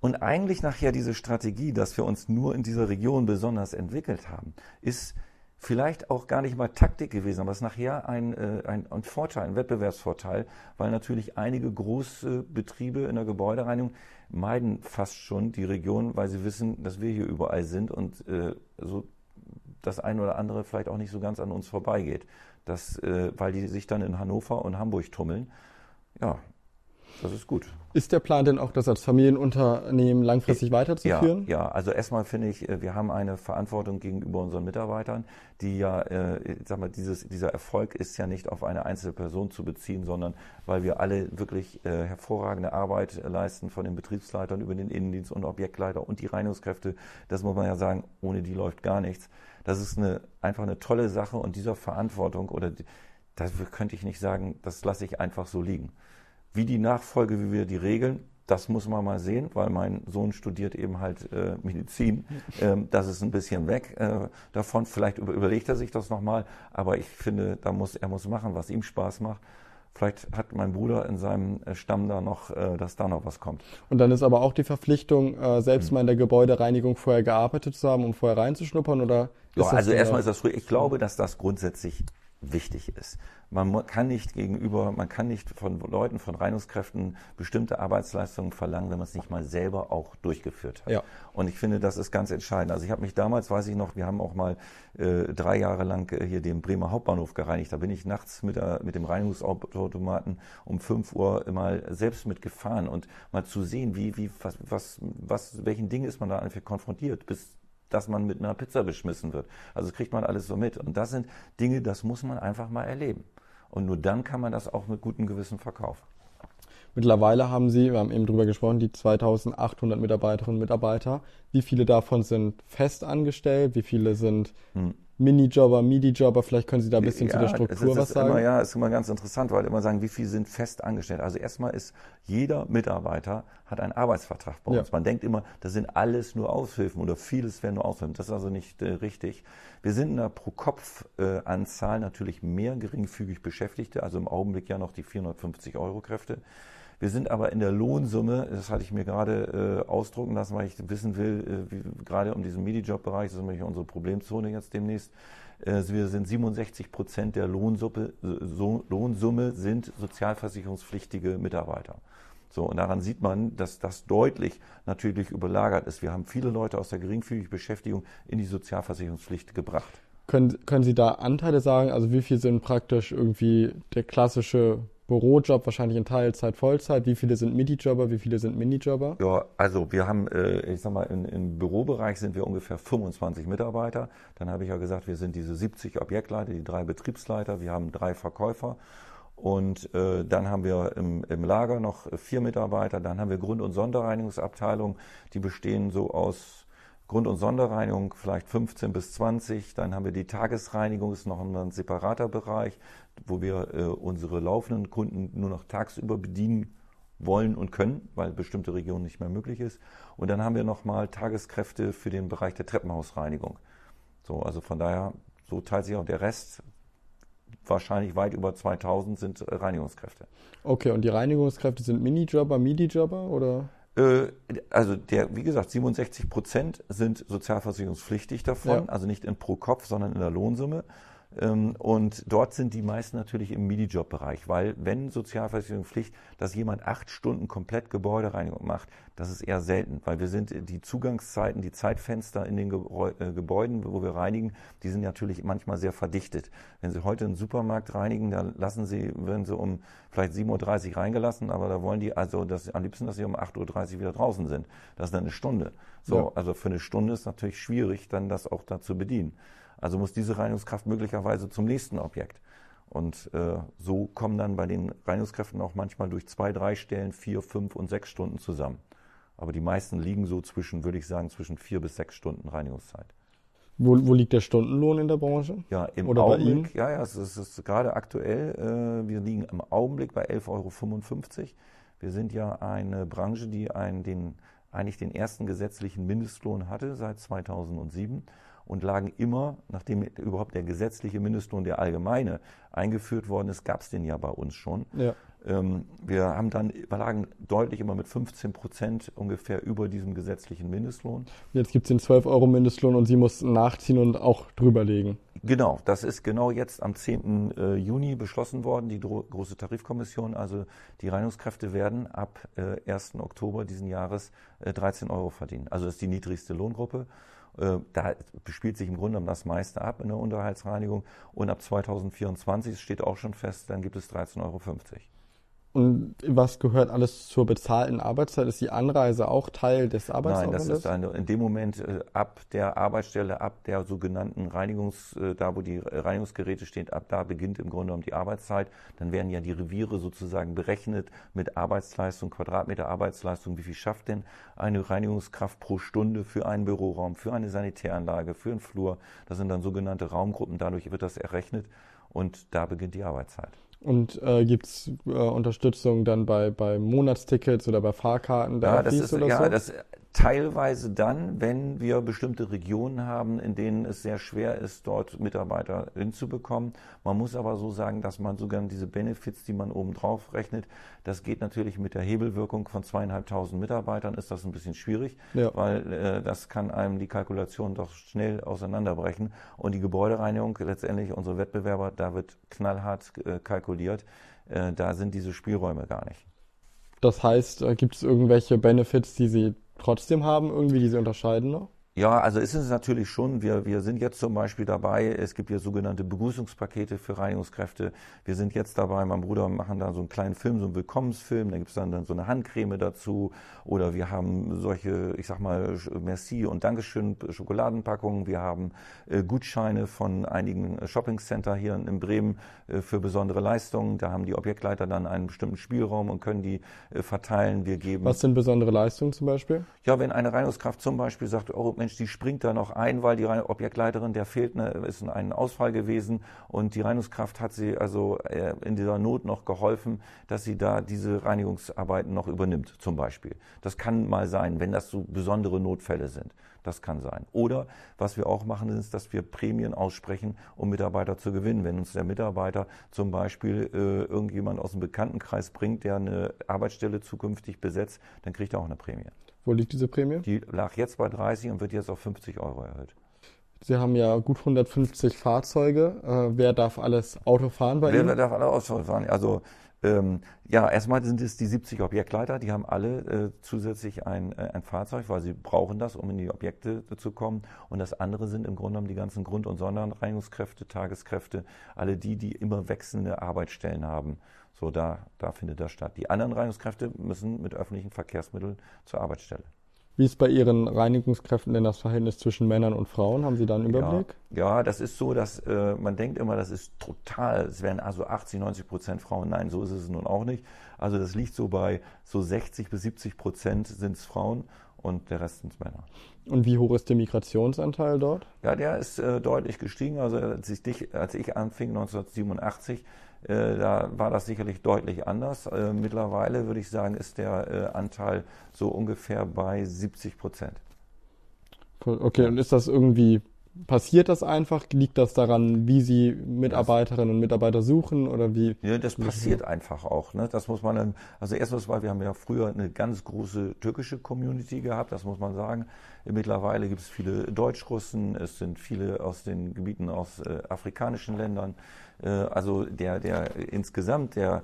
Und eigentlich nachher diese Strategie, dass wir uns nur in dieser Region besonders entwickelt haben, ist vielleicht auch gar nicht mal Taktik gewesen, aber es ist nachher ein, äh, ein, ein Vorteil, ein Wettbewerbsvorteil, weil natürlich einige große Betriebe in der Gebäudereinigung meiden fast schon die Region, weil sie wissen, dass wir hier überall sind und äh, so das eine oder andere vielleicht auch nicht so ganz an uns vorbeigeht. Das, äh, weil die sich dann in Hannover und Hamburg tummeln. Ja, das ist gut. Ist der Plan denn auch, das als Familienunternehmen langfristig weiterzuführen? Ja, ja. also erstmal finde ich, äh, wir haben eine Verantwortung gegenüber unseren Mitarbeitern, die ja, äh, sag mal, dieses, dieser Erfolg ist ja nicht auf eine einzelne Person zu beziehen, sondern weil wir alle wirklich äh, hervorragende Arbeit leisten, von den Betriebsleitern über den Innendienst und Objektleiter und die Reinigungskräfte. Das muss man ja sagen, ohne die läuft gar nichts. Das ist eine, einfach eine tolle Sache und dieser Verantwortung oder das könnte ich nicht sagen, das lasse ich einfach so liegen. Wie die Nachfolge, wie wir die regeln, das muss man mal sehen, weil mein Sohn studiert eben halt äh, Medizin. *laughs* Ähm, das ist ein bisschen weg äh, davon. Vielleicht über, überlegt er sich das nochmal, aber ich finde, da muss, er muss machen, was ihm Spaß macht. Vielleicht hat mein Bruder in seinem äh, Stamm da noch, äh, dass da noch was kommt. Und dann ist aber auch die Verpflichtung, äh, selbst mhm. mal in der Gebäudereinigung vorher gearbeitet zu haben, um vorher reinzuschnuppern, oder? Ja, also erstmal ist das früh. Ich glaube, dass das grundsätzlich wichtig ist. Man kann nicht gegenüber, man kann nicht von Leuten, von Reinigungskräften bestimmte Arbeitsleistungen verlangen, wenn man es nicht mal selber auch durchgeführt hat. Ja. Und ich finde, das ist ganz entscheidend. Also ich habe mich damals, weiß ich noch, wir haben auch mal äh, drei Jahre lang äh, hier den Bremer Hauptbahnhof gereinigt. Da bin ich nachts mit, der, mit dem Reinigungsautomaten um 5 Uhr mal selbst mitgefahren und mal zu sehen, wie, wie, was, was, was, welchen Dingen ist man da einfach konfrontiert, bis dass man mit einer Pizza beschmissen wird. Also kriegt man alles so mit. Und das sind Dinge, das muss man einfach mal erleben. Und nur dann kann man das auch mit gutem Gewissen verkaufen. Mittlerweile haben Sie, wir haben eben drüber gesprochen, die 2800 Mitarbeiterinnen und Mitarbeiter. Wie viele davon sind fest angestellt? Wie viele sind hm. Minijobber, Midi-Jobber, vielleicht können Sie da ein bisschen ja, zu der Struktur was sagen. Immer, ja, ist immer ganz interessant, weil immer sagen, wie viele sind fest angestellt. Also erstmal ist jeder Mitarbeiter hat einen Arbeitsvertrag bei uns. Ja. Man denkt immer, das sind alles nur Aushilfen oder vieles wären nur Aushilfen. Das ist also nicht äh, richtig. Wir sind in der Pro-Kopf-Anzahl äh, natürlich mehr geringfügig Beschäftigte, also im Augenblick ja noch die 450 Euro Kräfte. Wir sind aber in der Lohnsumme, das hatte ich mir gerade äh, ausdrucken lassen, weil ich wissen will, äh, wie, gerade um diesen Minijob-Bereich, das ist nämlich unsere Problemzone jetzt demnächst, äh, wir sind 67 Prozent der Lohnsuppe, so, Lohnsumme sind sozialversicherungspflichtige Mitarbeiter. So, und daran sieht man, dass das deutlich natürlich überlagert ist. Wir haben viele Leute aus der geringfügigen Beschäftigung in die Sozialversicherungspflicht gebracht. Können, können Sie da Anteile sagen? Also wie viel sind praktisch irgendwie der klassische Bürojob, wahrscheinlich in Teilzeit, Vollzeit? Wie viele sind Midijobber, wie viele sind Minijobber? Ja, also wir haben, äh, ich sag mal, in, im Bürobereich sind wir ungefähr 25 Mitarbeiter. Dann habe ich ja gesagt, wir sind diese 70 Objektleiter, die drei Betriebsleiter, wir haben drei Verkäufer und äh, dann haben wir im, im Lager noch vier Mitarbeiter. Dann haben wir Grund- und Sonderreinigungsabteilung. Die bestehen so aus Grund- und Sonderreinigung vielleicht 15 bis 20. Dann haben wir die Tagesreinigung, ist noch ein separater Bereich, wo wir äh, unsere laufenden Kunden nur noch tagsüber bedienen wollen und können, weil bestimmte Regionen nicht mehr möglich ist. Und dann haben wir nochmal Tageskräfte für den Bereich der Treppenhausreinigung. So, also von daher, so teilt sich auch der Rest wahrscheinlich weit über 2000 sind äh, Reinigungskräfte. Okay, und die Reinigungskräfte sind Minijobber, Midijobber oder? Äh, also der, wie gesagt, 67 Prozent sind sozialversicherungspflichtig davon, ja. also nicht in pro Kopf, sondern in der Lohnsumme. Ähm, und dort sind die meisten natürlich im Minijob-Bereich, weil wenn Sozialversicherungspflicht, dass jemand acht Stunden komplett Gebäudereinigung macht, das ist eher selten, weil wir sind die Zugangszeiten, die Zeitfenster in den äh, Gebäuden, wo wir reinigen, die sind natürlich manchmal sehr verdichtet. Wenn Sie heute einen Supermarkt reinigen, dann lassen Sie, werden Sie um vielleicht 7.30 Uhr reingelassen, aber da wollen die also dass, am liebsten, dass Sie um 8.30 Uhr wieder draußen sind. Das ist dann eine Stunde. So, ja. also für eine Stunde ist natürlich schwierig, dann das auch da zu bedienen. Also muss diese Reinigungskraft möglicherweise zum nächsten Objekt. Und äh, so kommen dann bei den Reinigungskräften auch manchmal durch zwei, drei Stellen vier, fünf und sechs Stunden zusammen. Aber die meisten liegen so zwischen, würde ich sagen, zwischen vier bis sechs Stunden Reinigungszeit. Wo, wo liegt der Stundenlohn in der Branche? Ja, im Oder Augenblick, ja, ja, es ist, es ist gerade aktuell, äh, wir liegen im Augenblick bei 11,55 Euro. Wir sind ja eine Branche, die einen, den, eigentlich den ersten gesetzlichen Mindestlohn hatte seit 2007 und lagen immer, nachdem überhaupt der gesetzliche Mindestlohn, der allgemeine, eingeführt worden ist, gab es den ja bei uns schon. Ja. Ähm, wir haben dann, wir lagen deutlich immer mit 15 Prozent ungefähr über diesem gesetzlichen Mindestlohn. Jetzt gibt es den 12 Euro Mindestlohn und Sie mussten nachziehen und auch drüberlegen. Genau, das ist genau jetzt am 10. Äh, Juni beschlossen worden, die große Tarifkommission. Also die Reinigungskräfte werden ab 1. Äh, Oktober diesen Jahres 13 äh, Euro verdienen. Also das ist die niedrigste Lohngruppe. Äh, da spielt sich im Grunde genommen das meiste ab in der Unterhaltsreinigung. Und ab 2024 steht auch schon fest, dann gibt es 13,50 Euro. Und was gehört alles zur bezahlten Arbeitszeit? Ist die Anreise auch Teil des Arbeitsaufwandes? Nein, das ist eine, in dem Moment äh, ab der Arbeitsstelle, ab der sogenannten Reinigungs, äh, da wo die Reinigungsgeräte stehen, ab da beginnt im Grunde genommen die Arbeitszeit. Dann werden ja die Reviere sozusagen berechnet mit Arbeitsleistung, Quadratmeter Arbeitsleistung. Wie viel schafft denn eine Reinigungskraft pro Stunde für einen Büroraum, für eine Sanitäranlage, für einen Flur? Das sind dann sogenannte Raumgruppen. Dadurch wird das errechnet und da beginnt die Arbeitszeit. Und äh, gibt es äh, Unterstützung dann bei, bei Monatstickets oder bei Fahrkarten? Ja, das ist, ja, so? das teilweise dann, wenn wir bestimmte Regionen haben, in denen es sehr schwer ist, dort Mitarbeiter hinzubekommen. Man muss aber so sagen, dass man sogar diese Benefits, die man oben drauf rechnet, das geht natürlich mit der Hebelwirkung von zweieinhalbtausend Mitarbeitern, ist das ein bisschen schwierig, ja. weil äh, das kann einem die Kalkulation doch schnell auseinanderbrechen. Und die Gebäudereinigung, letztendlich unsere Wettbewerber, da wird knallhart äh, kalkuliert. Äh, da sind diese Spielräume gar nicht. Das heißt, äh, gibt es irgendwelche Benefits, die Sie trotzdem haben, irgendwie, die sie unterscheiden noch? Ja, also ist es natürlich schon. Wir, wir sind jetzt zum Beispiel dabei, es gibt ja sogenannte Begrüßungspakete für Reinigungskräfte. Wir sind jetzt dabei, mein Bruder machen da so einen kleinen Film, so einen Willkommensfilm, da gibt es dann, dann so eine Handcreme dazu. Oder wir haben solche, ich sag mal, Merci und Dankeschön Schokoladenpackungen. Wir haben äh, Gutscheine von einigen Shoppingcenter hier in Bremen äh, für besondere Leistungen. Da haben die Objektleiter dann einen bestimmten Spielraum und können die äh, verteilen. Wir geben. Was sind besondere Leistungen zum Beispiel? Ja, wenn eine Reinigungskraft zum Beispiel sagt, oh, Mensch, die springt da noch ein, weil die Objektleiterin, der fehlt, ne, ist ein Ausfall gewesen und die Reinigungskraft hat sie also äh, in dieser Not noch geholfen, dass sie da diese Reinigungsarbeiten noch übernimmt, zum Beispiel. Das kann mal sein, wenn das so besondere Notfälle sind. Das kann sein. Oder was wir auch machen, ist, dass wir Prämien aussprechen, um Mitarbeiter zu gewinnen. Wenn uns der Mitarbeiter zum Beispiel äh, irgendjemand aus dem Bekanntenkreis bringt, der eine Arbeitsstelle zukünftig besetzt, dann kriegt er auch eine Prämie. Wo liegt diese Prämie? Die lag jetzt bei 30 und wird jetzt auf 50 Euro erhöht. Sie haben ja gut 150 Fahrzeuge. Äh, wer darf alles Auto fahren bei wer, Ihnen? Wer darf alle Auto fahren? Also ähm, ja, erstmal sind es die 70 Objektleiter, die haben alle äh, zusätzlich ein, äh, ein Fahrzeug, weil sie brauchen das, um in die Objekte zu kommen. Und das andere sind im Grunde genommen die ganzen Grund- und Sonderreinigungskräfte, Tageskräfte, alle die, die immer wechselnde Arbeitsstellen haben. So, da, da findet das statt. Die anderen Reinigungskräfte müssen mit öffentlichen Verkehrsmitteln zur Arbeitsstelle. Wie ist bei Ihren Reinigungskräften denn das Verhältnis zwischen Männern und Frauen? Haben Sie da einen Überblick? Ja, ja das ist so, dass äh, man denkt immer, das ist total, es wären also 80, 90 Prozent Frauen. Nein, so ist es nun auch nicht. Also das liegt so bei so 60 bis 70 Prozent sind es Frauen und der Rest sind Männer. Und wie hoch ist der Migrationsanteil dort? Ja, der ist äh, deutlich gestiegen. Also als ich, als ich anfing 1987, äh, da war das sicherlich deutlich anders. Äh, mittlerweile würde ich sagen, ist der äh, Anteil so ungefähr bei 70 Prozent. Okay, und ist das irgendwie passiert das einfach? Liegt das daran, wie Sie Mitarbeiterinnen und Mitarbeiter suchen oder wie? Ja, das passiert einfach auch. Ne? Das muss man dann, also erstens mal, wir haben ja früher eine ganz große türkische Community gehabt, das muss man sagen. Mittlerweile gibt es viele Deutschrussen, es sind viele aus den Gebieten aus äh, afrikanischen Ländern. Äh, also der, der insgesamt, der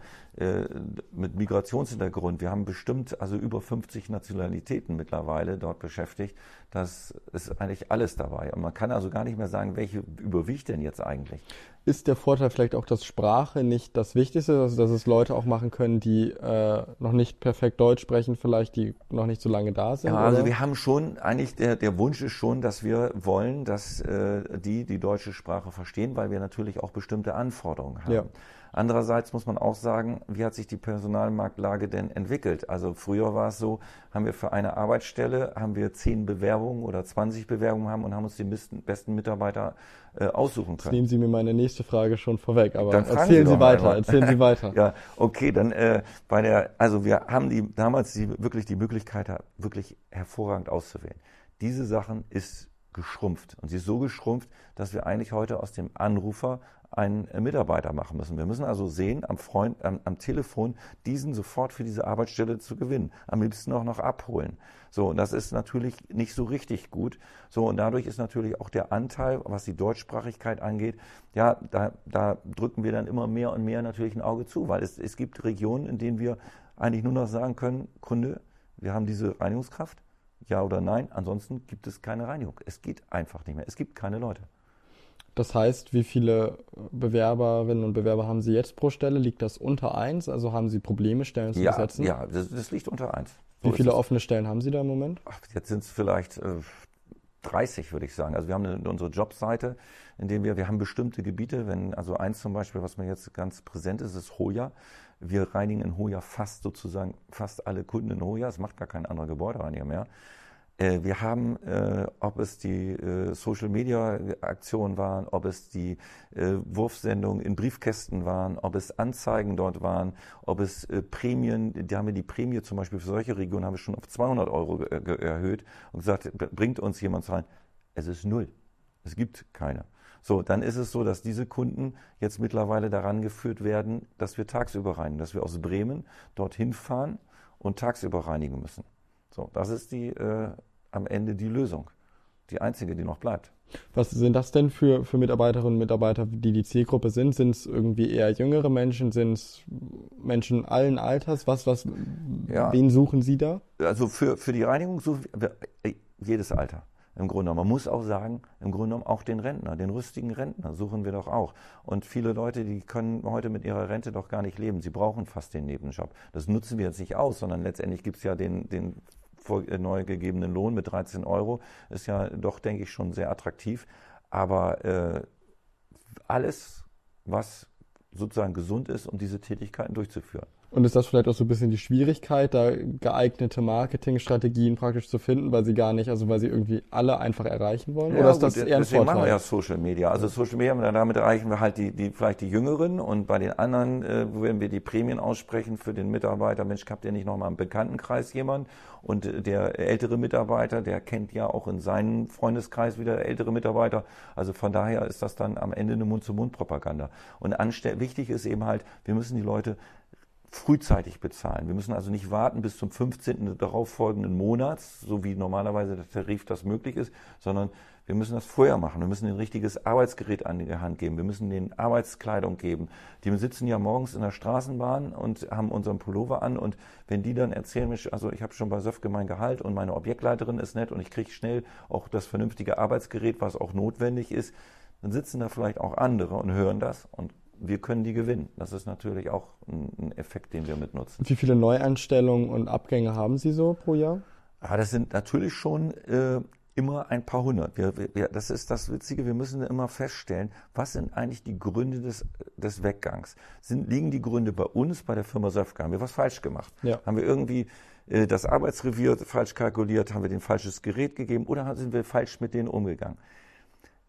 mit Migrationshintergrund, wir haben bestimmt also über 50 Nationalitäten mittlerweile dort beschäftigt. Das ist eigentlich alles dabei. Und man kann also gar nicht mehr sagen, welche überwiegt denn jetzt eigentlich. Ist der Vorteil vielleicht auch, dass Sprache nicht das Wichtigste, also dass es Leute auch machen können, die äh, noch nicht perfekt Deutsch sprechen, vielleicht die noch nicht so lange da sind? Ja, also wir haben schon, eigentlich der, der Wunsch ist schon, dass wir wollen, dass äh, die die deutsche Sprache verstehen, weil wir natürlich auch bestimmte Anforderungen haben. Ja. Andererseits muss man auch sagen, wie hat sich die Personalmarktlage denn entwickelt? Also früher war es so, haben wir für eine Arbeitsstelle, haben wir zehn Bewerbungen oder 20 Bewerbungen haben und haben uns die besten Mitarbeiter äh, aussuchen können. Jetzt nehmen Sie mir meine nächste Frage schon vorweg, aber erzählen Sie, Sie weiter, erzählen Sie weiter. *laughs* ja, okay, dann äh, bei der, also wir haben die damals die, wirklich die Möglichkeit, wirklich hervorragend auszuwählen. Diese Sachen ist geschrumpft. Und sie ist so geschrumpft, dass wir eigentlich heute aus dem Anrufer einen Mitarbeiter machen müssen. Wir müssen also sehen, am, Freund, am, am, Telefon diesen sofort für diese Arbeitsstelle zu gewinnen. Am liebsten auch noch abholen. So, und das ist natürlich nicht so richtig gut. So, und dadurch ist natürlich auch der Anteil, was die Deutschsprachigkeit angeht, ja, da, da drücken wir dann immer mehr und mehr natürlich ein Auge zu, weil es, es gibt Regionen, in denen wir eigentlich nur noch sagen können, Kunde, wir haben diese Reinigungskraft, ja oder nein, ansonsten gibt es keine Reinigung. Es geht einfach nicht mehr. Es gibt keine Leute. Das heißt, wie viele Bewerberinnen und Bewerber haben Sie jetzt pro Stelle? Liegt das unter eins? Also haben Sie Probleme, Stellen zu ja, besetzen? Ja, das, das liegt unter eins. So wie viele offene Stellen haben Sie da im Moment? Ach, jetzt sind es vielleicht äh, 30, würde ich sagen. Also wir haben eine, unsere Jobseite, in der wir, wir haben bestimmte Gebiete. Wenn, also eins zum Beispiel, was mir jetzt ganz präsent ist, ist Hoja. Wir reinigen in Hoja fast sozusagen, fast alle Kunden in Hoja. Es macht gar kein anderer Gebäudereiniger mehr. Äh, wir haben, äh, ob es die äh, Social-Media-Aktionen waren, ob es die äh, Wurfsendungen in Briefkästen waren, ob es Anzeigen dort waren, ob es äh, Prämien, die haben wir die Prämie zum Beispiel für solche Regionen haben wir schon auf 200 Euro erhöht und gesagt, bringt uns jemand rein. Es ist null. Es gibt keine. So, dann ist es so, dass diese Kunden jetzt mittlerweile daran geführt werden, dass wir tagsüber reinigen, dass wir aus Bremen dorthin fahren und tagsüber reinigen müssen. So, das ist die äh, am Ende die Lösung, die einzige, die noch bleibt. Was sind das denn für, für Mitarbeiterinnen und Mitarbeiter, die die Zielgruppe sind? Sind es irgendwie eher jüngere Menschen? Sind es Menschen allen Alters? Was, was, ja. wen suchen Sie da? Also für, für die Reinigung suchen wir jedes Alter im Grunde genommen. Man muss auch sagen, im Grunde genommen auch den Rentner, den rüstigen Rentner suchen wir doch auch. Und viele Leute, die können heute mit ihrer Rente doch gar nicht leben. Sie brauchen fast den Nebenjob. Das nutzen wir jetzt nicht aus, sondern letztendlich gibt es ja den, den äh, neu gegebenen Lohn mit 13 Euro. Ist ja doch, denke ich, schon sehr attraktiv. Aber äh, alles, was sozusagen gesund ist, um diese Tätigkeiten durchzuführen. Und ist das vielleicht auch so ein bisschen die Schwierigkeit, da geeignete Marketingstrategien praktisch zu finden, weil sie gar nicht, also weil sie irgendwie alle einfach erreichen wollen? Ja, Oder ist das gut, eher ein deswegen Vorteil? machen wir ja Social Media. Also Social Media, damit erreichen wir halt die, die vielleicht die Jüngeren und bei den anderen äh, werden wir die Prämien aussprechen für den Mitarbeiter. Mensch, habt ihr nicht nochmal im Bekanntenkreis jemand? Und der ältere Mitarbeiter, der kennt ja auch in seinem Freundeskreis wieder ältere Mitarbeiter. Also von daher ist das dann am Ende eine Mund-zu-Mund-Propaganda. Und wichtig ist eben halt, wir müssen die Leute frühzeitig bezahlen. Wir müssen also nicht warten bis zum 15. darauffolgenden Monats, so wie normalerweise der Tarif das möglich ist, sondern wir müssen das vorher machen. Wir müssen ein richtiges Arbeitsgerät an die Hand geben. Wir müssen denen Arbeitskleidung geben. Die sitzen ja morgens in der Straßenbahn und haben unseren Pullover an und wenn die dann erzählen, mich, also ich habe schon bei Söfke mein Gehalt und meine Objektleiterin ist nett und ich kriege schnell auch das vernünftige Arbeitsgerät, was auch notwendig ist, dann sitzen da vielleicht auch andere und hören das und wir können die gewinnen. Das ist natürlich auch ein Effekt, den wir mitnutzen. Wie viele Neueinstellungen und Abgänge haben Sie so pro Jahr? Ja, das sind natürlich schon äh, immer ein paar hundert. Wir, wir, das ist das Witzige, wir müssen immer feststellen, was sind eigentlich die Gründe des, des Weggangs? Sind, liegen die Gründe bei uns, bei der Firma Söfke? Haben wir was falsch gemacht? Ja. Haben wir irgendwie äh, das Arbeitsrevier falsch kalkuliert? Haben wir den falsches Gerät gegeben? Oder sind wir falsch mit denen umgegangen?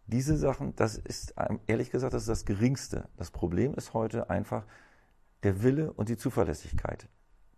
Diese Sachen, das ist ehrlich gesagt, das ist das Geringste. Das Problem ist heute einfach der Wille und die Zuverlässigkeit.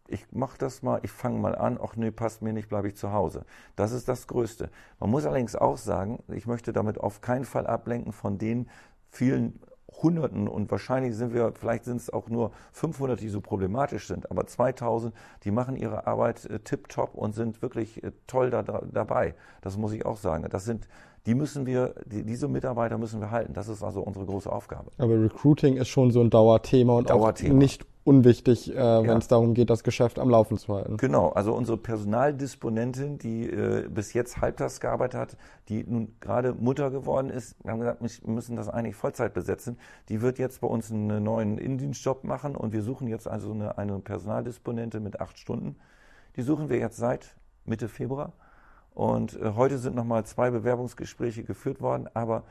Ich mache das mal, ich fange mal an, ach nee, passt mir nicht, bleibe ich zu Hause. Das ist das Größte. Man muss allerdings auch sagen, ich möchte damit auf keinen Fall ablenken von den vielen Hunderten und wahrscheinlich sind wir, vielleicht sind es auch nur 500, die so problematisch sind, aber 2000, die machen ihre Arbeit äh, tipptopp und sind wirklich äh, toll da, da, dabei. Das muss ich auch sagen. Das sind die müssen wir, die, diese Mitarbeiter müssen wir halten. Das ist also unsere große Aufgabe. Aber Recruiting ist schon so ein Dauerthema und Dauerthema. auch nicht unwichtig, äh, wenn ja. es darum geht, das Geschäft am Laufen zu halten. Genau, also unsere Personaldisponentin, die äh, bis jetzt halbtags gearbeitet hat, die nun gerade Mutter geworden ist, wir haben gesagt, wir müssen das eigentlich Vollzeit besetzen. Die wird jetzt bei uns einen neuen Indienstjob machen und wir suchen jetzt also eine, eine Personaldisponente mit acht Stunden. Die suchen wir jetzt seit Mitte Februar. Und äh, heute sind nochmal zwei Bewerbungsgespräche geführt worden, aber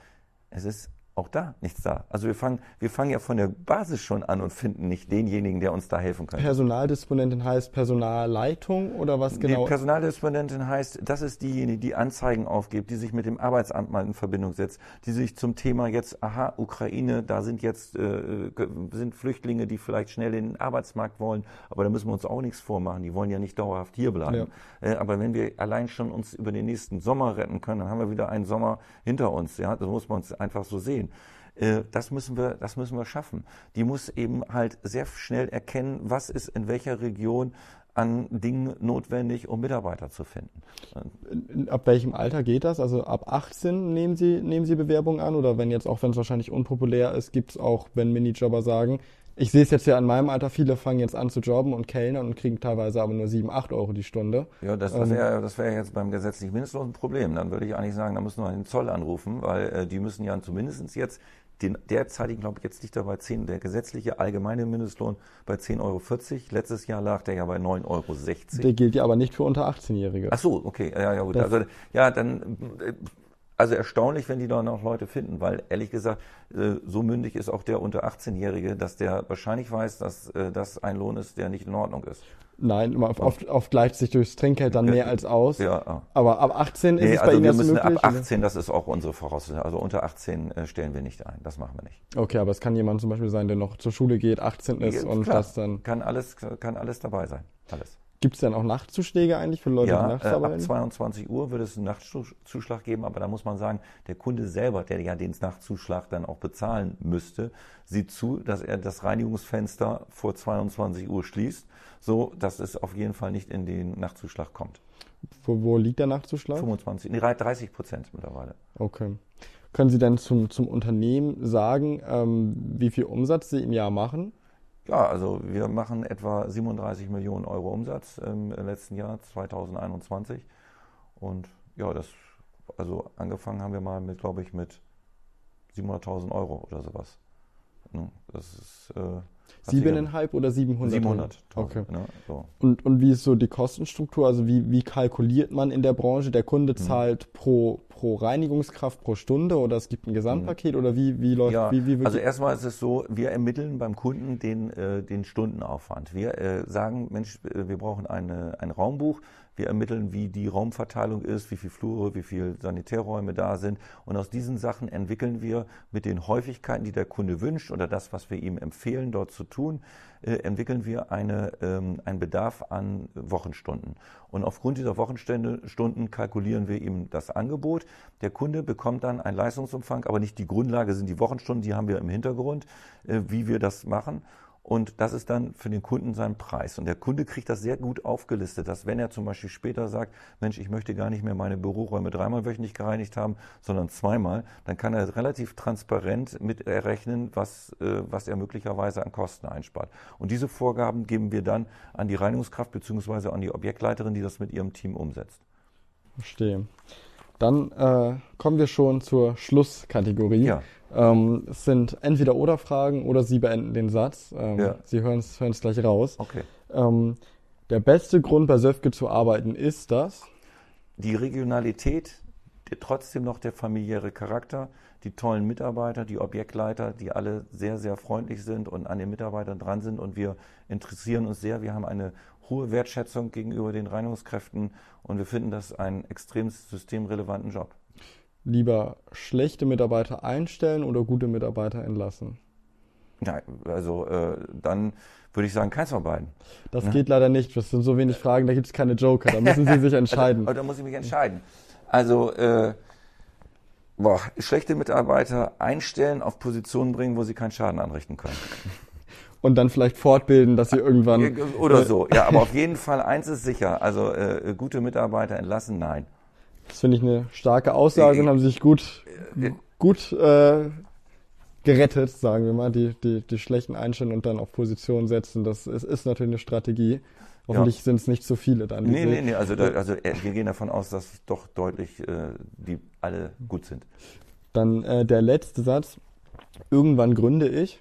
es ist auch da nichts da. Also wir fangen, wir fangen ja von der Basis schon an und finden nicht denjenigen, der uns da helfen kann. Personaldisponentin heißt Personalleitung oder was genau? Die Personaldisponentin heißt, das ist diejenige, die Anzeigen aufgibt, die sich mit dem Arbeitsamt mal in Verbindung setzt, die sich zum Thema jetzt, aha, Ukraine, da sind jetzt äh, sind Flüchtlinge, die vielleicht schnell in den Arbeitsmarkt wollen, aber da müssen wir uns auch nichts vormachen. Die wollen ja nicht dauerhaft hier bleiben. Ja. Äh, aber wenn wir allein schon uns über den nächsten Sommer retten können, dann haben wir wieder einen Sommer hinter uns. Ja, das muss man uns einfach so sehen. Äh, das müssen wir, das müssen wir schaffen. Die muss eben halt sehr schnell erkennen, was ist in welcher Region an Dingen notwendig, um Mitarbeiter zu finden. Ab welchem Alter geht das? Also ab 18 nehmen Sie, nehmen Sie Bewerbungen an oder wenn jetzt, auch wenn es wahrscheinlich unpopulär ist, gibt es auch, wenn Minijobber sagen, ich sehe es jetzt ja an meinem Alter, viele fangen jetzt an zu jobben und kellnern und kriegen teilweise aber nur 7, 8 Euro die Stunde. Ja, das, das wäre ähm, das wär jetzt beim gesetzlichen Mindestlohn ein Problem. Dann würde ich eigentlich sagen, da müssen wir den Zoll anrufen, weil äh, die müssen ja zumindest jetzt den derzeitigen, glaube ich, jetzt liegt er bei 10, der gesetzliche allgemeine Mindestlohn bei 10,40 Euro. Letztes Jahr lag der ja bei 9,60 Euro. Der gilt ja aber nicht für unter 18-Jährige. Ach so, okay, ja, ja, gut. also, ja, dann, äh, also erstaunlich, wenn die da noch Leute finden, weil ehrlich gesagt, äh, so mündig ist auch der unter 18-Jährige, dass der wahrscheinlich weiß, dass äh, das ein Lohn ist, der nicht in Ordnung ist. Nein, oft, oft gleicht sich durchs Trinkgeld dann mehr als aus. Ja. Aber ab 18 nee, ist es also bei Ihnen wir müssen möglich, ab 18, das ist auch unsere Voraussetzung. Also unter 18 äh, stellen wir nicht ein. Das machen wir nicht. Okay, aber es kann jemand zum Beispiel sein, der noch zur Schule geht, 18 ist ja, und klar. das dann. Kann alles, kann alles dabei sein. Alles. Gibt es dann auch Nachtzuschläge eigentlich für Leute, ja, die nachts äh, arbeiten? ab 22 Uhr würde es einen Nachtzuschlag geben, aber da muss man sagen, der Kunde selber, der ja den Nachtzuschlag dann auch bezahlen müsste, sieht zu, dass er das Reinigungsfenster vor 22 Uhr schließt, so dass es auf jeden Fall nicht in den Nachtzuschlag kommt. Wo, wo liegt der Nachtzuschlag? 25, nee, 30 Prozent mittlerweile. Okay. Können Sie denn zum, zum Unternehmen sagen, ähm, wie viel Umsatz Sie im Jahr machen? Ja, also wir machen etwa 37 Millionen Euro Umsatz im letzten Jahr 2021 und ja, das also angefangen haben wir mal mit, glaube ich, mit 700.000 Euro oder sowas. Das ist äh, Siebeneinhalb oder 700? 700. Okay. Ne, so. und, und wie ist so die Kostenstruktur? Also wie, wie kalkuliert man in der Branche? Der Kunde mhm. zahlt mhm. pro, pro Reinigungskraft pro Stunde oder es gibt ein Gesamtpaket mhm. oder wie, wie läuft ja, wie, wie Also erstmal ist es so, wir ermitteln beim Kunden den, äh, den Stundenaufwand. Wir äh, sagen, Mensch, äh, wir brauchen eine, ein Raumbuch, wir ermitteln, wie die Raumverteilung ist, wie viele Flure, wie viele Sanitärräume da sind. Und aus diesen Sachen entwickeln wir mit den Häufigkeiten, die der Kunde wünscht oder das, was wir ihm empfehlen, dort zu tun, entwickeln wir eine, ähm, einen Bedarf an Wochenstunden. Und aufgrund dieser Wochenstunden kalkulieren wir ihm das Angebot. Der Kunde bekommt dann einen Leistungsumfang, aber nicht die Grundlage sind die Wochenstunden, die haben wir im Hintergrund, äh, wie wir das machen. Und das ist dann für den Kunden sein Preis. Und der Kunde kriegt das sehr gut aufgelistet, dass wenn er zum Beispiel später sagt, Mensch, ich möchte gar nicht mehr meine Büroräume dreimal wöchentlich gereinigt haben, sondern zweimal, dann kann er relativ transparent mit errechnen, was, äh, was er möglicherweise an Kosten einspart. Und diese Vorgaben geben wir dann an die Reinigungskraft bzw. an die Objektleiterin, die das mit ihrem Team umsetzt. Verstehe. Dann äh, kommen wir schon zur Schlusskategorie. Ja. Ähm, es sind entweder oder Fragen oder Sie beenden den Satz. Ähm, ja. Sie hören es gleich raus. Okay. Ähm, der beste Grund bei Söfke zu arbeiten ist das? Die Regionalität, trotzdem noch der familiäre Charakter, die tollen Mitarbeiter, die Objektleiter, die alle sehr, sehr freundlich sind und an den Mitarbeitern dran sind und wir interessieren uns sehr. Wir haben eine hohe Wertschätzung gegenüber den Reinigungskräften und wir finden das einen extrem systemrelevanten Job lieber schlechte Mitarbeiter einstellen oder gute Mitarbeiter entlassen? Nein, also äh, dann würde ich sagen, keins von beiden. Das ne? geht leider nicht. Das sind so wenig Fragen, da gibt es keine Joker. Da müssen Sie sich *laughs* entscheiden. also, da muss ich mich entscheiden. Also, äh, boah, schlechte Mitarbeiter einstellen, auf Positionen bringen, wo sie keinen Schaden anrichten können. *laughs* Und dann vielleicht fortbilden, dass sie irgendwann. Oder so, ja, aber auf jeden Fall eins ist sicher. Also äh, gute Mitarbeiter entlassen, nein. Das finde ich eine starke Aussage und haben sich gut, gut äh, gerettet, sagen wir mal, die, die, die schlechten einstellen und dann auf Position setzen. Das ist, ist natürlich eine Strategie. Hoffentlich ja. sind es nicht so viele dann. Nee, nee, nee, also, da, also äh, wir gehen davon aus, dass doch deutlich äh, die alle gut sind. Dann äh, der letzte Satz. Irgendwann gründe ich.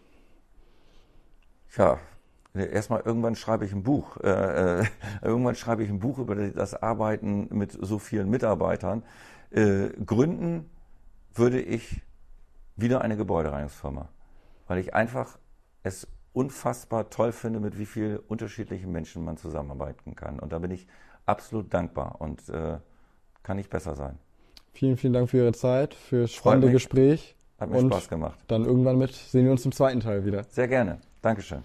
Ja, Erstmal irgendwann schreibe ich ein Buch. Äh, äh, irgendwann schreibe ich ein Buch über das Arbeiten mit so vielen Mitarbeitern. Äh, gründen würde ich wieder eine Gebäudereinigungsfirma, weil ich einfach es unfassbar toll finde, mit wie vielen unterschiedlichen Menschen man zusammenarbeiten kann. Und da bin ich absolut dankbar und äh, kann nicht besser sein. Vielen, vielen Dank für Ihre Zeit, fürs spannende Gespräch. Hat mir und Spaß gemacht. Dann irgendwann mit sehen wir uns im zweiten Teil wieder. Sehr gerne. Dankeschön.